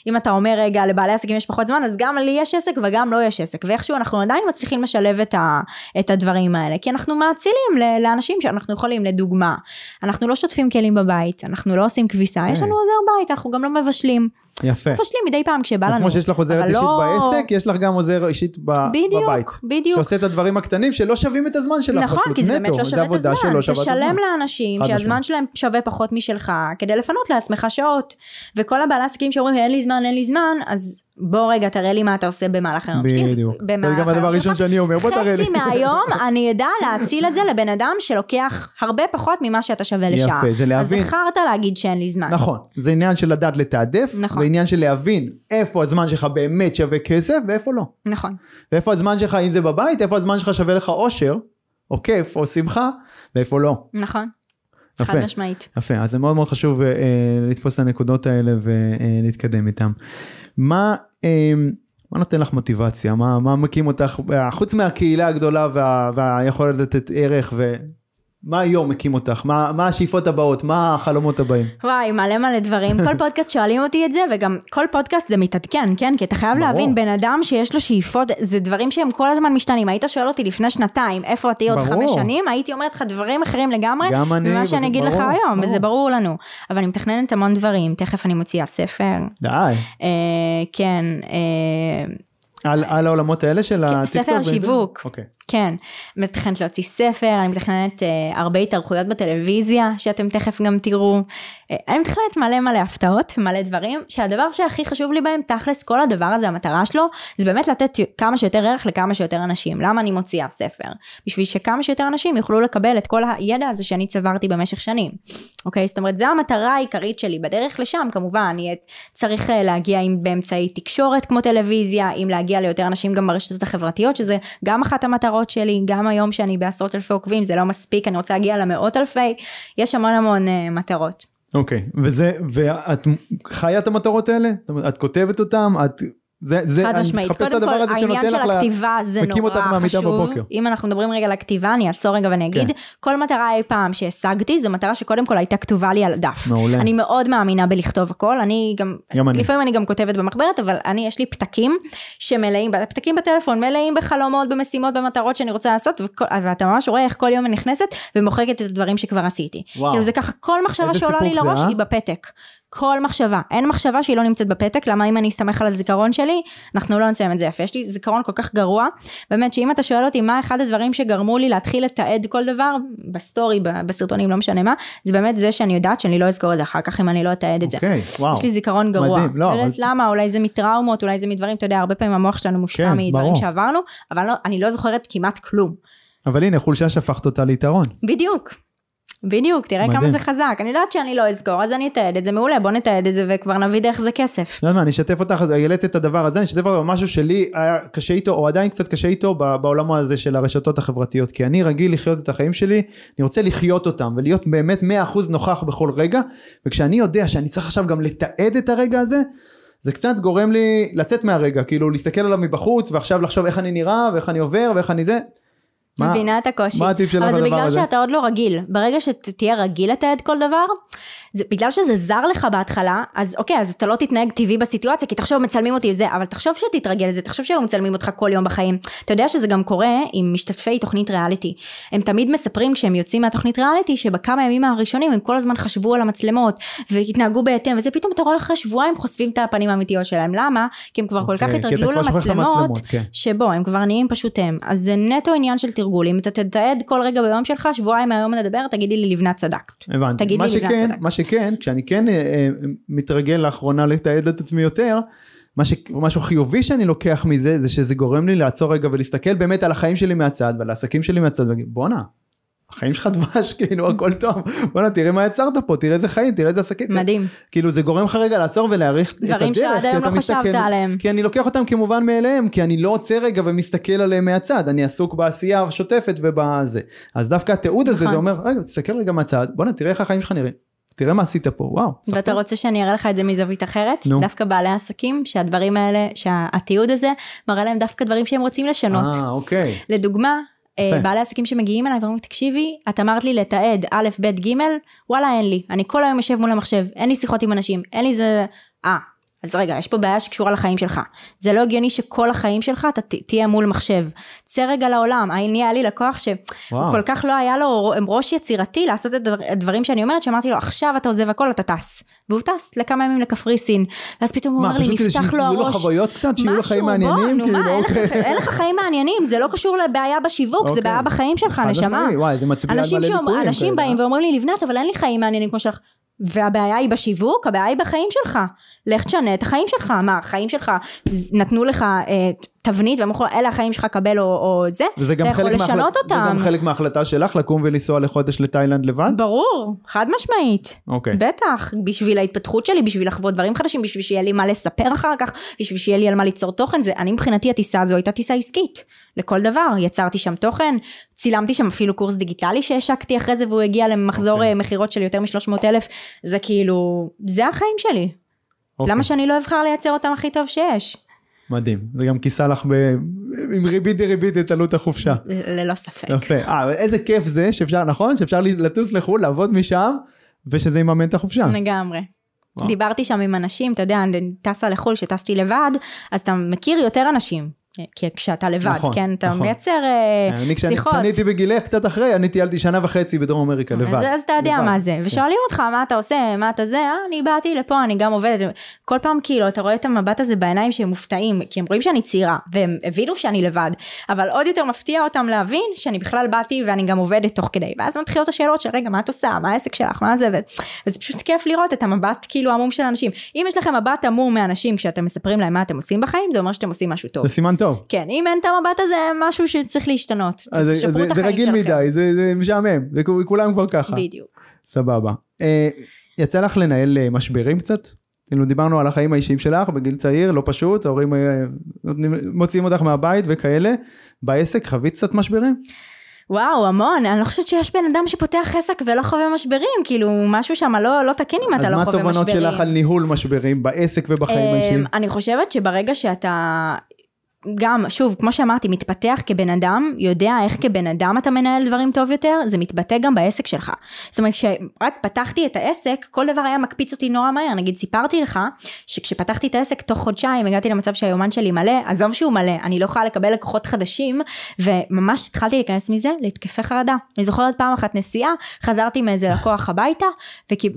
אם אתה אומר רגע לבעלי עסקים יש פחות זמן אז גם לי יש עסק וגם לא יש עסק ואיכשהו אנחנו עדיין מצליחים לשלב את, ה, את הדברים האלה כי אנחנו מאצילים לאנשים שאנחנו יכולים לדוגמה אנחנו לא שוטפים כלים בבית אנחנו לא עושים כביסה יש לנו עוזר בית אנחנו גם לא מבשלים יפה. מבשלים מדי פעם כשבא לנו כמו שיש לך עוזרת אישית לא- בעסק, יש לך גם עוזר אישית ב- בדיוק, בבית. בדיוק. שעושה את הדברים הקטנים שלא שווים את הזמן שלך. נכון, פשוט, כי זה נטו. באמת לא שווה את הזמן. שלא שווה את תשלם הזמן. לאנשים שהזמן. שלהם שווה פחות משלך, כדי לפנות לעצמך שעות. וכל הבעלי עסקים שאומרים אין לי זמן, אין לי זמן, אז בוא רגע תראה לי מה אתה עושה במהלך היום. שלי. בדיוק. זה גם הדבר הראשון שלך. שאני אומר, בוא תראה לי. חצי מהיום אני אדע להציל את זה לבן אדם שלוקח הרבה פחות ממה שאתה שווה לשעה. יפה, זה להבין. אז זכרת להגיד שאין לי זמן. נכון, זה עניין של לדעת לתעדף, נכון. ועניין של להבין איפה הזמן שלך באמת שווה כסף ואיפה לא. נכון. ואיפה הזמן שלך, אם זה בבית, איפה הזמן שלך שווה לך אושר, או כיף, או שמחה, ואיפה לא. נכון. יפה. חד משמעית. יפה, אז זה מאוד מאוד חשוב אה, לתפוס את הנקודות האלה ולהתקדם איתן. מה, אה, מה נותן לך מוטיבציה? מה, מה מקים אותך, אה, חוץ מהקהילה הגדולה וה, והיכולת לתת ערך מה היום מקים אותך? מה, מה השאיפות הבאות? מה החלומות הבאים? וואי, מלא מלא דברים. כל פודקאסט שואלים אותי את זה, וגם כל פודקאסט זה מתעדכן, כן? כי אתה חייב ברור. להבין, בן אדם שיש לו שאיפות, זה דברים שהם כל הזמן משתנים. היית שואל אותי לפני שנתיים, איפה תהיה עוד. חמש שנים, הייתי אומרת לך דברים אחרים לגמרי, גם אני, ממה שאני אגיד לך ברור, היום, ברור. וזה ברור לנו. אבל אני מתכננת המון דברים, תכף אני מוציאה ספר. די. אה, כן, אה, על, על העולמות האלה של הטיקטוק? ספר וזה? שיווק. אוקיי. כן, מתכננת להוציא ספר, אני מתכננת אה, הרבה התארכויות בטלוויזיה, שאתם תכף גם תראו. אה, אני מתכננת מלא מלא הפתעות, מלא דברים, שהדבר שהכי חשוב לי בהם, תכלס כל הדבר הזה, המטרה שלו, זה באמת לתת כמה שיותר ערך לכמה שיותר אנשים. למה אני מוציאה ספר? בשביל שכמה שיותר אנשים יוכלו לקבל את כל הידע הזה שאני צברתי במשך שנים. אוקיי? זאת אומרת, זו המטרה העיקרית שלי. בדרך לשם, כמובן, צריך אה, להגיע עם באמצעי תקשורת כמו טלוויזיה, אם להגיע ליותר אנשים גם ברשתות החברתיות, שזה גם אחת המטרות שלי, גם היום שאני בעשרות אלפי עוקבים, זה לא מספיק, אני רוצה להגיע למאות אלפי, יש המון המון uh, מטרות. אוקיי. וזה, ואת חיה את המטרות האלה? את כותבת אותם? את... זה, זה, חד משמעית. קודם כל, העניין של הכתיבה זה מקים נורא אותך מהמיטה חשוב. בבוקר. אם אנחנו מדברים רגע על הכתיבה, אני אעצור רגע ואני אגיד, כן. כל מטרה אי פעם שהשגתי, זו מטרה שקודם כל הייתה כתובה לי על הדף. מעולה. אני מאוד מאמינה בלכתוב הכל, אני גם, גם אני. לפעמים אני גם כותבת במחברת, אבל אני, יש לי פתקים שמלאים, פתקים בטלפון, מלאים בחלומות, במשימות, במטרות שאני רוצה לעשות, וכל, ואתה ממש רואה איך כל יום אני נכנסת ומוחקת את הדברים שכבר עשיתי. וואו. כאילו זה ככה, כל מחשבה שעולה לי זה, לראש אה? היא בפתק. כל מחשבה, אין מחשבה שהיא לא נמצאת בפתק, למה אם אני אסתמך על הזיכרון שלי, אנחנו לא נסיים את זה יפה. יש לי זיכרון כל כך גרוע, באמת שאם אתה שואל אותי מה אחד הדברים שגרמו לי להתחיל לתעד כל דבר, ב story, בסרטונים, לא משנה מה, זה באמת זה שאני יודעת שאני לא אזכור את זה אחר כך אם אני לא אתעד את זה. אוקיי, וואו. יש לי זיכרון גרוע. מדהים, לא, אבל- למה, אולי זה מטראומות, אולי זה מדברים, אתה יודע, הרבה פעמים המוח שלנו מושפע כן, מדברים ברור. שעברנו, אבל לא, אני לא זוכרת כמעט כלום. אבל הנה, חולשה שהפכת אותה ליתרון. בדיוק. בדיוק, תראה מדהים. כמה זה חזק. אני יודעת שאני לא אזכור, אז אני אתעד את זה, מעולה, בוא נתעד את זה וכבר נביא דרך זה כסף. יודע מה, אני אשתף אותך, העלית את הדבר הזה, אני אשתף אותך במשהו שלי היה קשה איתו, או עדיין קצת קשה איתו, בעולם הזה של הרשתות החברתיות. כי אני רגיל לחיות את החיים שלי, אני רוצה לחיות אותם, ולהיות באמת 100% נוכח בכל רגע, וכשאני יודע שאני צריך עכשיו גם לתעד את הרגע הזה, זה קצת גורם לי לצאת מהרגע, כאילו להסתכל עליו מבחוץ, ועכשיו לחשוב איך אני נראה, ואיך אני עובר, ואיך אני זה. מה- מבינה את הקושי. מה הטיפ שלך אבל זה לדבר בגלל הזה? שאתה עוד לא רגיל. ברגע שתהיה רגיל לתעד כל דבר, זה בגלל שזה זר לך בהתחלה, אז אוקיי, אז אתה לא תתנהג טבעי בסיטואציה, כי תחשוב מצלמים אותי וזה, אבל תחשוב שתתרגל לזה, תחשוב שהיו מצלמים אותך כל יום בחיים. אתה יודע שזה גם קורה עם משתתפי תוכנית ריאליטי. הם תמיד מספרים כשהם יוצאים מהתוכנית ריאליטי, שבכמה ימים הראשונים הם כל הזמן חשבו על המצלמות, והתנהגו בהתאם, וזה פתאום אתה רואה אחרי שבועיים חושפים את הפנים האמיתיות שלהם. למה? כי הם כבר כל כך אוקיי, התרגלו למצלמות, כן. שבו הם כבר נהיים פשוט הם. אז זה נטו עניין של תרגול. אם אתה תתעד כל רגע ביום שלך, שבועיים מהיום נדבר, תגידי לי לבנת צדקת. הבנתי. תגיד מה לי לבנת שכן, צדק. מה שכן, כשאני כן אה, אה, מתרגל לאחרונה לתעד את עצמי יותר, מה ש... משהו חיובי שאני לוקח מזה, זה שזה גורם לי לעצור רגע ולהסתכל באמת על החיים שלי מהצד ועל העסקים שלי מהצד, ולהגיד, בואנה, החיים שלך דבש, כאילו הכל טוב, בואנה תראה מה יצרת פה, תראה איזה חיים, תראה איזה עסקים. מדהים. כאילו זה גורם לך רגע לעצור ולהעריך את הדרך. דברים שעד היום לא חשבת מסתכל- עליהם. כי אני לוקח אותם כמובן מאליהם, כי אני לא עוצר רגע ומסתכל עליהם מהצד, אני עסוק בעשייה השוטפת ובזה. אז דווקא התיעוד הזה, נכון. זה אומר, רגע, תסתכל רגע מהצד, בואנה, תראה איך החיים שלך נראים. תראה מה עשית פה, וואו. ואתה. רוצה שאני אראה לך את זה מזווית אחרת? נו. דווקא בעלי עסקים, שהדברים האלה, שהתיעוד הזה, מראה להם דווקא דברים שהם רוצים לשנות. אה, אוקיי. לדוגמה, אה, יפה. בעלי עסקים שמגיעים אליי ואומרים, תקשיבי, את אמרת לי לתעד א', ב', ג', וואלה אין לי. אני כל היום יושב מול המחשב, אין לי שיחות עם אנשים, אין לי זה... אה, אז רגע, יש פה בעיה שקשורה לחיים שלך. זה לא הגיוני שכל החיים שלך אתה ת- תהיה מול מחשב. צא רגע לעולם. אני, היה לי לקוח שהוא וואו. כל כך לא היה לו ראש יצירתי לעשות את הדבר- הדברים שאני אומרת, שאמרתי לו, עכשיו אתה עוזב הכל, אתה טס. והוא טס לכמה ימים לקפריסין. ואז פתאום הוא מה, אומר לי, פשוט כדי נפתח לו שיהיו לו הראש. חוויות קצת, שיהיו לו חיים משהו, מעניינים, בוא, נו כאילו, מה, אין לך- אוקיי. אין לך חיים מעניינים, זה לא קשור לבעיה בשיווק, זה אוקיי. בעיה בחיים שלך, נשמה. אנשים באים אה? ואומרים לי, לבנת, אבל אין לי חיים מעניינים כמו שלך. והבעיה היא בשיווק, הבעיה היא בחיים שלך. לך תשנה את החיים שלך. מה, החיים שלך נתנו לך אה, תבנית ואמרו לך, אלה החיים שלך, קבל או, או זה, וזה גם אתה יכול לשנות זה אותם. גם חלק מההחלטה שלך לקום ולנסוע לחודש לתאילנד לבד? ברור, חד משמעית. אוקיי. בטח, בשביל ההתפתחות שלי, בשביל לחוות דברים חדשים, בשביל שיהיה לי מה לספר אחר כך, בשביל שיהיה לי על מה ליצור תוכן, זה, אני מבחינתי הטיסה הזו הייתה טיסה עסקית, לכל דבר, יצרתי שם תוכן, צילמתי שם אפילו קורס דיגיטלי שהשקתי אחרי זה והוא הגיע למחזור אוקיי. okay. מכירות של יותר מ-300 אלף, זה כאילו, זה החיים שלי. אוקיי. למה שאני לא אבחר לייצר אותם הכי טוב שיש? מדהים. זה גם כיסה לך ב... עם ריבית דריבית את עלות החופשה. ללא ספק. יפה. אה, איזה כיף זה שאפשר, נכון? שאפשר לטוס לחו"ל, לעבוד משם, ושזה יממן את החופשה. לגמרי. דיברתי שם עם אנשים, אתה יודע, אני טסה לחו"ל, שטסתי לבד, אז אתה מכיר יותר אנשים. כי כשאתה לבד, נכון, כן? אתה נכון. מייצר אה, אני כשאני שיחות. כשאני הייתי בגילך קצת אחרי, אני טיילתי שנה וחצי בדרום אמריקה לבד. אז, אז אתה יודע לבד. מה זה, כן. ושואלים אותך מה אתה עושה, מה אתה זה, אה, אני באתי לפה, אני גם עובדת, כל פעם כאילו אתה רואה את המבט הזה בעיניים שהם מופתעים, כי הם רואים שאני צעירה, והם הבינו שאני לבד, אבל עוד יותר מפתיע אותם להבין שאני בכלל באתי ואני גם עובדת תוך כדי, ואז מתחילות השאלות של רגע מה את עושה, מה העסק שלך, מה זה, ו... וזה פשוט כיף לראות את המבט כאילו עמום של אנשים, אם יש לכם מבט עמום מאנשים כשאתם מספרים להם מה אתם עושים בחיים, זה אומר שאתם עושים משהו טוב. טוב. כן, אם אין את המבט הזה, משהו שצריך להשתנות, אז זה- זה- זה רגיל. מדי, זה זה משעמם, זה כולם כבר ככה. בדיוק. סבבה. אה, יצא לך לנהל אה, משברים קצת? כאילו דיברנו על החיים האישיים שלך בגיל צעיר, לא פשוט, ההורים אה, מוציאים אותך מהבית וכאלה. בעסק חווית קצת משברים? וואו, המון, אני לא חושבת שיש בן אדם שפותח עסק ולא חווה משברים, כאילו, משהו שם לא, לא תקין אם אתה אז לא מה חווה משברים. התובנות שלך על ניהול משברים בעסק ובחיים אמ, האישיים? אני חושבת שברגע שאתה... גם, שוב, כמו שאמרתי, מתפתח כבן אדם, יודע איך כבן אדם אתה מנהל דברים טוב יותר, זה מתבטא גם בעסק שלך. זאת אומרת, כשרק פתחתי את העסק, כל דבר היה מקפיץ אותי נורא מהר. נגיד, סיפרתי לך, שכשפתחתי את העסק, תוך חודשיים הגעתי למצב שהיומן שלי מלא, עזוב שהוא מלא, אני לא יכולה לקבל לקוחות חדשים, וממש התחלתי להיכנס מזה להתקפי חרדה. אני זוכרת פעם אחת נסיעה, חזרתי מאיזה לקוח הביתה,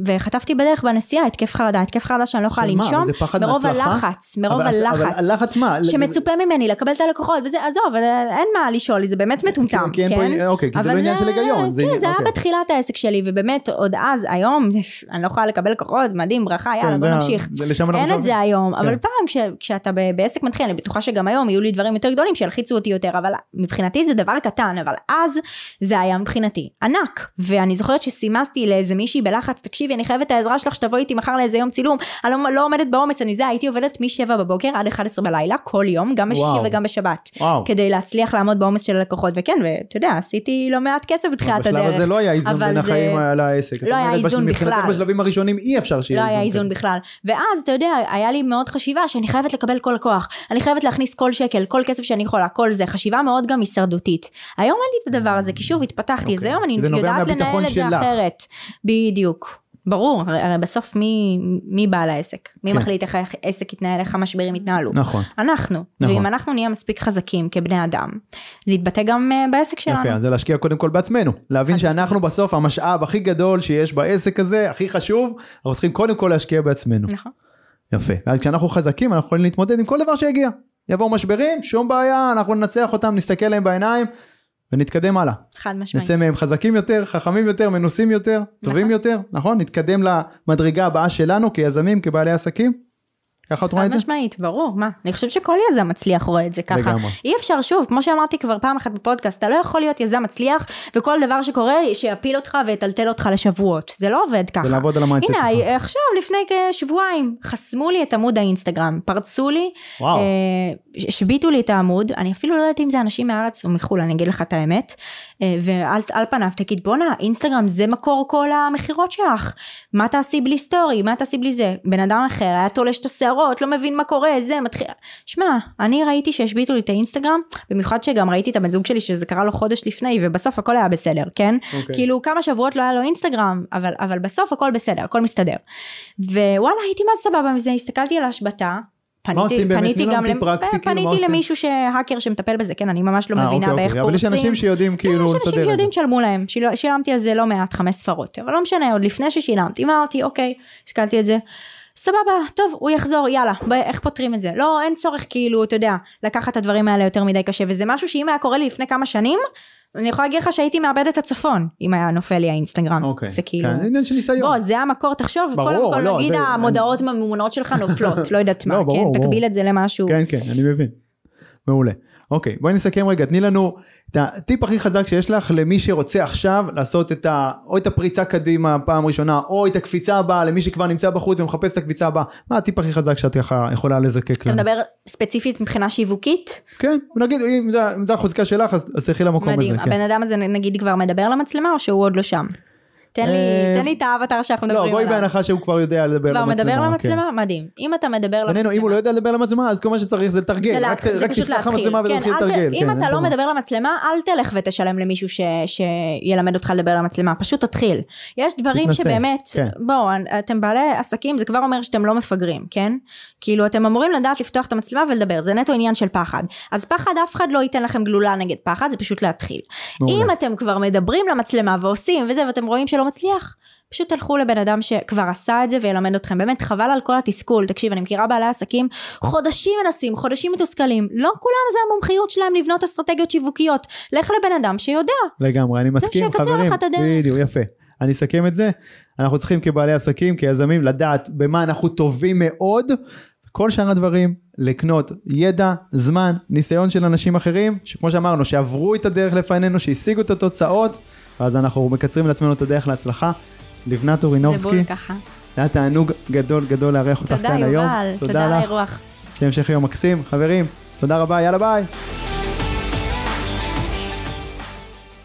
וחטפתי בדרך בנסיעה התקף חרדה, התקף חרדה שאני לא יכולה? לנשום, אבל מרוב? הלחץ, מרוב אבל- אבל הלחץ. הלחץ מה? שמצופה ממני לקבל את הלקוחות וזה עזוב אין מה לשאול זה באמת מטומטם כי פה- כן אוקיי, כי זה לא עניין של היגיון, זה כן זה היה אוקיי. בתחילת העסק שלי ובאמת עוד אז היום אני לא יכולה לקבל לקוחות מדהים ברכה יאללה כן, בוא זה- נמשיך זה לשם אין את. זה היום אבל כן. פעם כש, כשאתה בעסק מתחיל אני בטוחה שגם היום יהיו לי דברים יותר גדולים שילחיצו אותי יותר אבל מבחינתי זה דבר קטן אבל אז זה היה מבחינתי ענק ואני זוכרת שסימסתי לאיזה מישהי בלחץ תקשיבי אני חייבת את העזרה שלך שתבואי איתי מחר לאיזה יום צילום אני לא, לא עומדת בעומס אני זה הייתי עובדת מ-7 בבוקר עד 11 בלילה כל יום גם בשישי. וגם בשבת וואו. כדי להצליח לעמוד בעומס של הלקוחות וכן ואתה יודע עשיתי לא מעט כסף בתחילת הדרך. בשלב הזה לא היה איזון בין זה- החיים לעסק. לא היה איזון מבחינתך בכלל. בשלבים הראשונים אי אפשר לא שיהיה היה איזון איזון כזה. בכלל. ואז, אתה יודע, היה לי מאוד חשיבה שאני חייבת לקבל כל לקוח. אני חייבת להכניס כל שקל, כל כסף שאני יכולה, כל זה. חשיבה מאוד גם הישרדותית. היום אין לי את הדבר הזה, כי שוב, התפתחתי. אז אוקיי. היום אני יודעת לנהל את זה. אחרת. בדיוק. ברור, הרי, הרי בסוף מי, מי בעל העסק? מי כן. מחליט איך העסק יתנהל, איך המשברים יתנהלו? נכון. אנחנו. נכון. ואם אנחנו נהיה מספיק חזקים כבני אדם, זה יתבטא גם אה, בעסק שלנו. יפה, זה להשקיע קודם כל בעצמנו. להבין שאנחנו בסוף המשאב הכי גדול שיש בעסק הזה, הכי חשוב, אנחנו צריכים קודם כל להשקיע בעצמנו. נכון. יפה. ואז כשאנחנו חזקים אנחנו יכולים להתמודד עם כל דבר שיגיע. יבואו משברים, שום בעיה, אנחנו ננצח אותם, נסתכל להם בעיניים ונתקדם הלאה. חד משמעית. נצא מהם חזקים יותר, חכמים יותר, מנוסים יותר, טובים יותר, נכון? נתקדם למדרגה הבאה שלנו כיזמים, כבעלי עסקים. ככה את רואה את חד זה? משמעית, ברור, מה? אני חושבת שכל יזם מצליח רואה את זה ככה. לגמרי. אי אפשר, שוב, כמו שאמרתי כבר פעם אחת בפודקאסט, אתה לא יכול להיות יזם מצליח, וכל דבר שקורה, שיפיל אותך ויטלטל אותך לשבועות. זה לא עובד ככה. ולעבוד על ה mindset שלך. הנה, עכשיו, לפני כשבועיים, חסמו לי את עמוד האינסטגרם, פרצו לי, וואו. אה, השביתו לי את העמוד, אני אפילו לא יודעת אם זה אנשים מהארץ או מחו"ל, אני אגיד לך את האמת, אה, ועל על פניו תגיד, בואנה, אינסטגרם זה מקור כל המכירות שלך, מה תעשי בלי סטורי, מה תעשי בלי זה? בן אדם אחר היה תולש את השערות, לא מבין מה קורה, זה מתחיל... שמע, אני ראיתי שהשביתו לי את האינסטגרם, במיוחד שגם ראיתי את הבן זוג שלי שזה קרה לו חודש לפני, ובסוף הכל היה בסדר, כן? אוקיי. כאילו כמה שבועות לא היה לו אינסטגרם, אבל, אבל בסוף הכל בסדר, הכל מסתדר. ווואלה, הייתי מה סבבה מזה, הסתכלתי על ההשבתה. פניתי, עושים? פניתי גם, למ- פרקטי, פניתי? למישהו שהאקר שמטפל בזה, כן, אני ממש לא אה, מבינה אוקיי, באיך אוקיי. פורצים. אבל יש אנשים שיודעים כאילו יש לסדר אנשים את זה. שיודעים תשלמו להם, שיל- שילמתי על זה לא מעט, חמש ספרות, אבל לא משנה, עוד לפני ששילמתי, אמרתי, אוקיי, השקלתי את זה, סבבה, טוב, הוא יחזור, יאללה, ב- איך פותרים את זה? לא, אין צורך כאילו, אתה יודע, לקחת את הדברים האלה יותר מדי קשה, וזה משהו שאם היה קורה לי לפני כמה שנים, אני יכולה להגיד לך שהייתי מאבדת את הצפון, אם היה נופל לי האינסטגרם. אוקיי. זה כאילו... כן, זה עניין של ניסיון. בוא, זה המקור, תחשוב, ברור, קודם כל לא, נגיד זה- המודעות הממומנות שלך נופלות, לא יודעת מה, לא, כן? ברור, ברור. תקביל את זה למשהו. כן, כן, אני מבין. מעולה. אוקיי, בואי נסכם רגע, תני לנו את הטיפ הכי חזק שיש לך למי שרוצה עכשיו לעשות את ה... או את הפריצה קדימה פעם ראשונה, או את הקפיצה הבאה למי שכבר נמצא בחוץ ומחפש את הקפיצה הבאה. מה הטיפ הכי חזק שאת ככה יכולה לזקק אתה לנו? מדבר ספציפית מבחינה שיווקית? כן, נגיד, אם זה החוזקה שלך, אז אז תלכי למקום הזה. מדהים. כן. הבן אדם הזה נגיד כבר מדבר למצלמה או שהוא עוד לא שם? תן לי, אה, תן לי את האבטר שאנחנו מדברים לא, עליו. בואי בהנחה שהוא כבר יודע לדבר כבר למצלמה. מדבר כן. למצלמה? מדהים. אם אתה מדבר למצלמה... אם הוא לא יודע לדבר למצלמה, אז כל מה שצריך זה לתרגל. רק תפתח. המצלמה כן, ותתחיל ת- לתרגל. אם כן, אתה לא. מדבר למצלמה, אל תלך ותשלם למישהו שילמד אותך לדבר למצלמה, פשוט תתחיל. יש דברים שבאמת, כן. בואו, אתם בעלי עסקים, זה כבר אומר שאתם לא מפגרים, כן? כאילו, אתם אמורים לדעת לפתוח את המצלמה ולדבר, זה נטו עניין של פחד. אז פחד, אף אחד לא ייתן לכם גלולה נגד פחד, זה פשוט להתחיל. מעולה. אם אתם כבר מדברים למצלמה ועושים וזה, ואתם רואים שלא מצליח, פשוט תלכו לבן אדם שכבר עשה את זה וילמד אתכם. באמת, חבל על כל התסכול. תקשיב, אני מכירה בעלי עסקים, חודשים מנסים, חודשים מתוסכלים. לא כולם זה המומחיות שלהם לבנות אסטרטגיות שיווקיות. לך לבן אדם שיודע. לגמרי, אני מסכים, שיקצר חברים. בדיוק, יפה. אני אסכם את זה. אנחנו צריכים כבעלי עסקים, כיזמים, לדעת במה אנחנו טובים מאוד. כל שאר הדברים, לקנות ידע, זמן, ניסיון של אנשים אחרים, שכמו שאמרנו, שעברו את הדרך לפנינו, שהשיגו את התוצאות, ואז אנחנו מקצרים לעצמנו את הדרך להצלחה. לבנת זה אורינובסקי, בול ככה. היה תענוג גדול גדול לארח אותך תודה כאן היום. יובל, תודה על האירוח. שיהיה המשך יום מקסים. חברים, תודה רבה, יאללה ביי.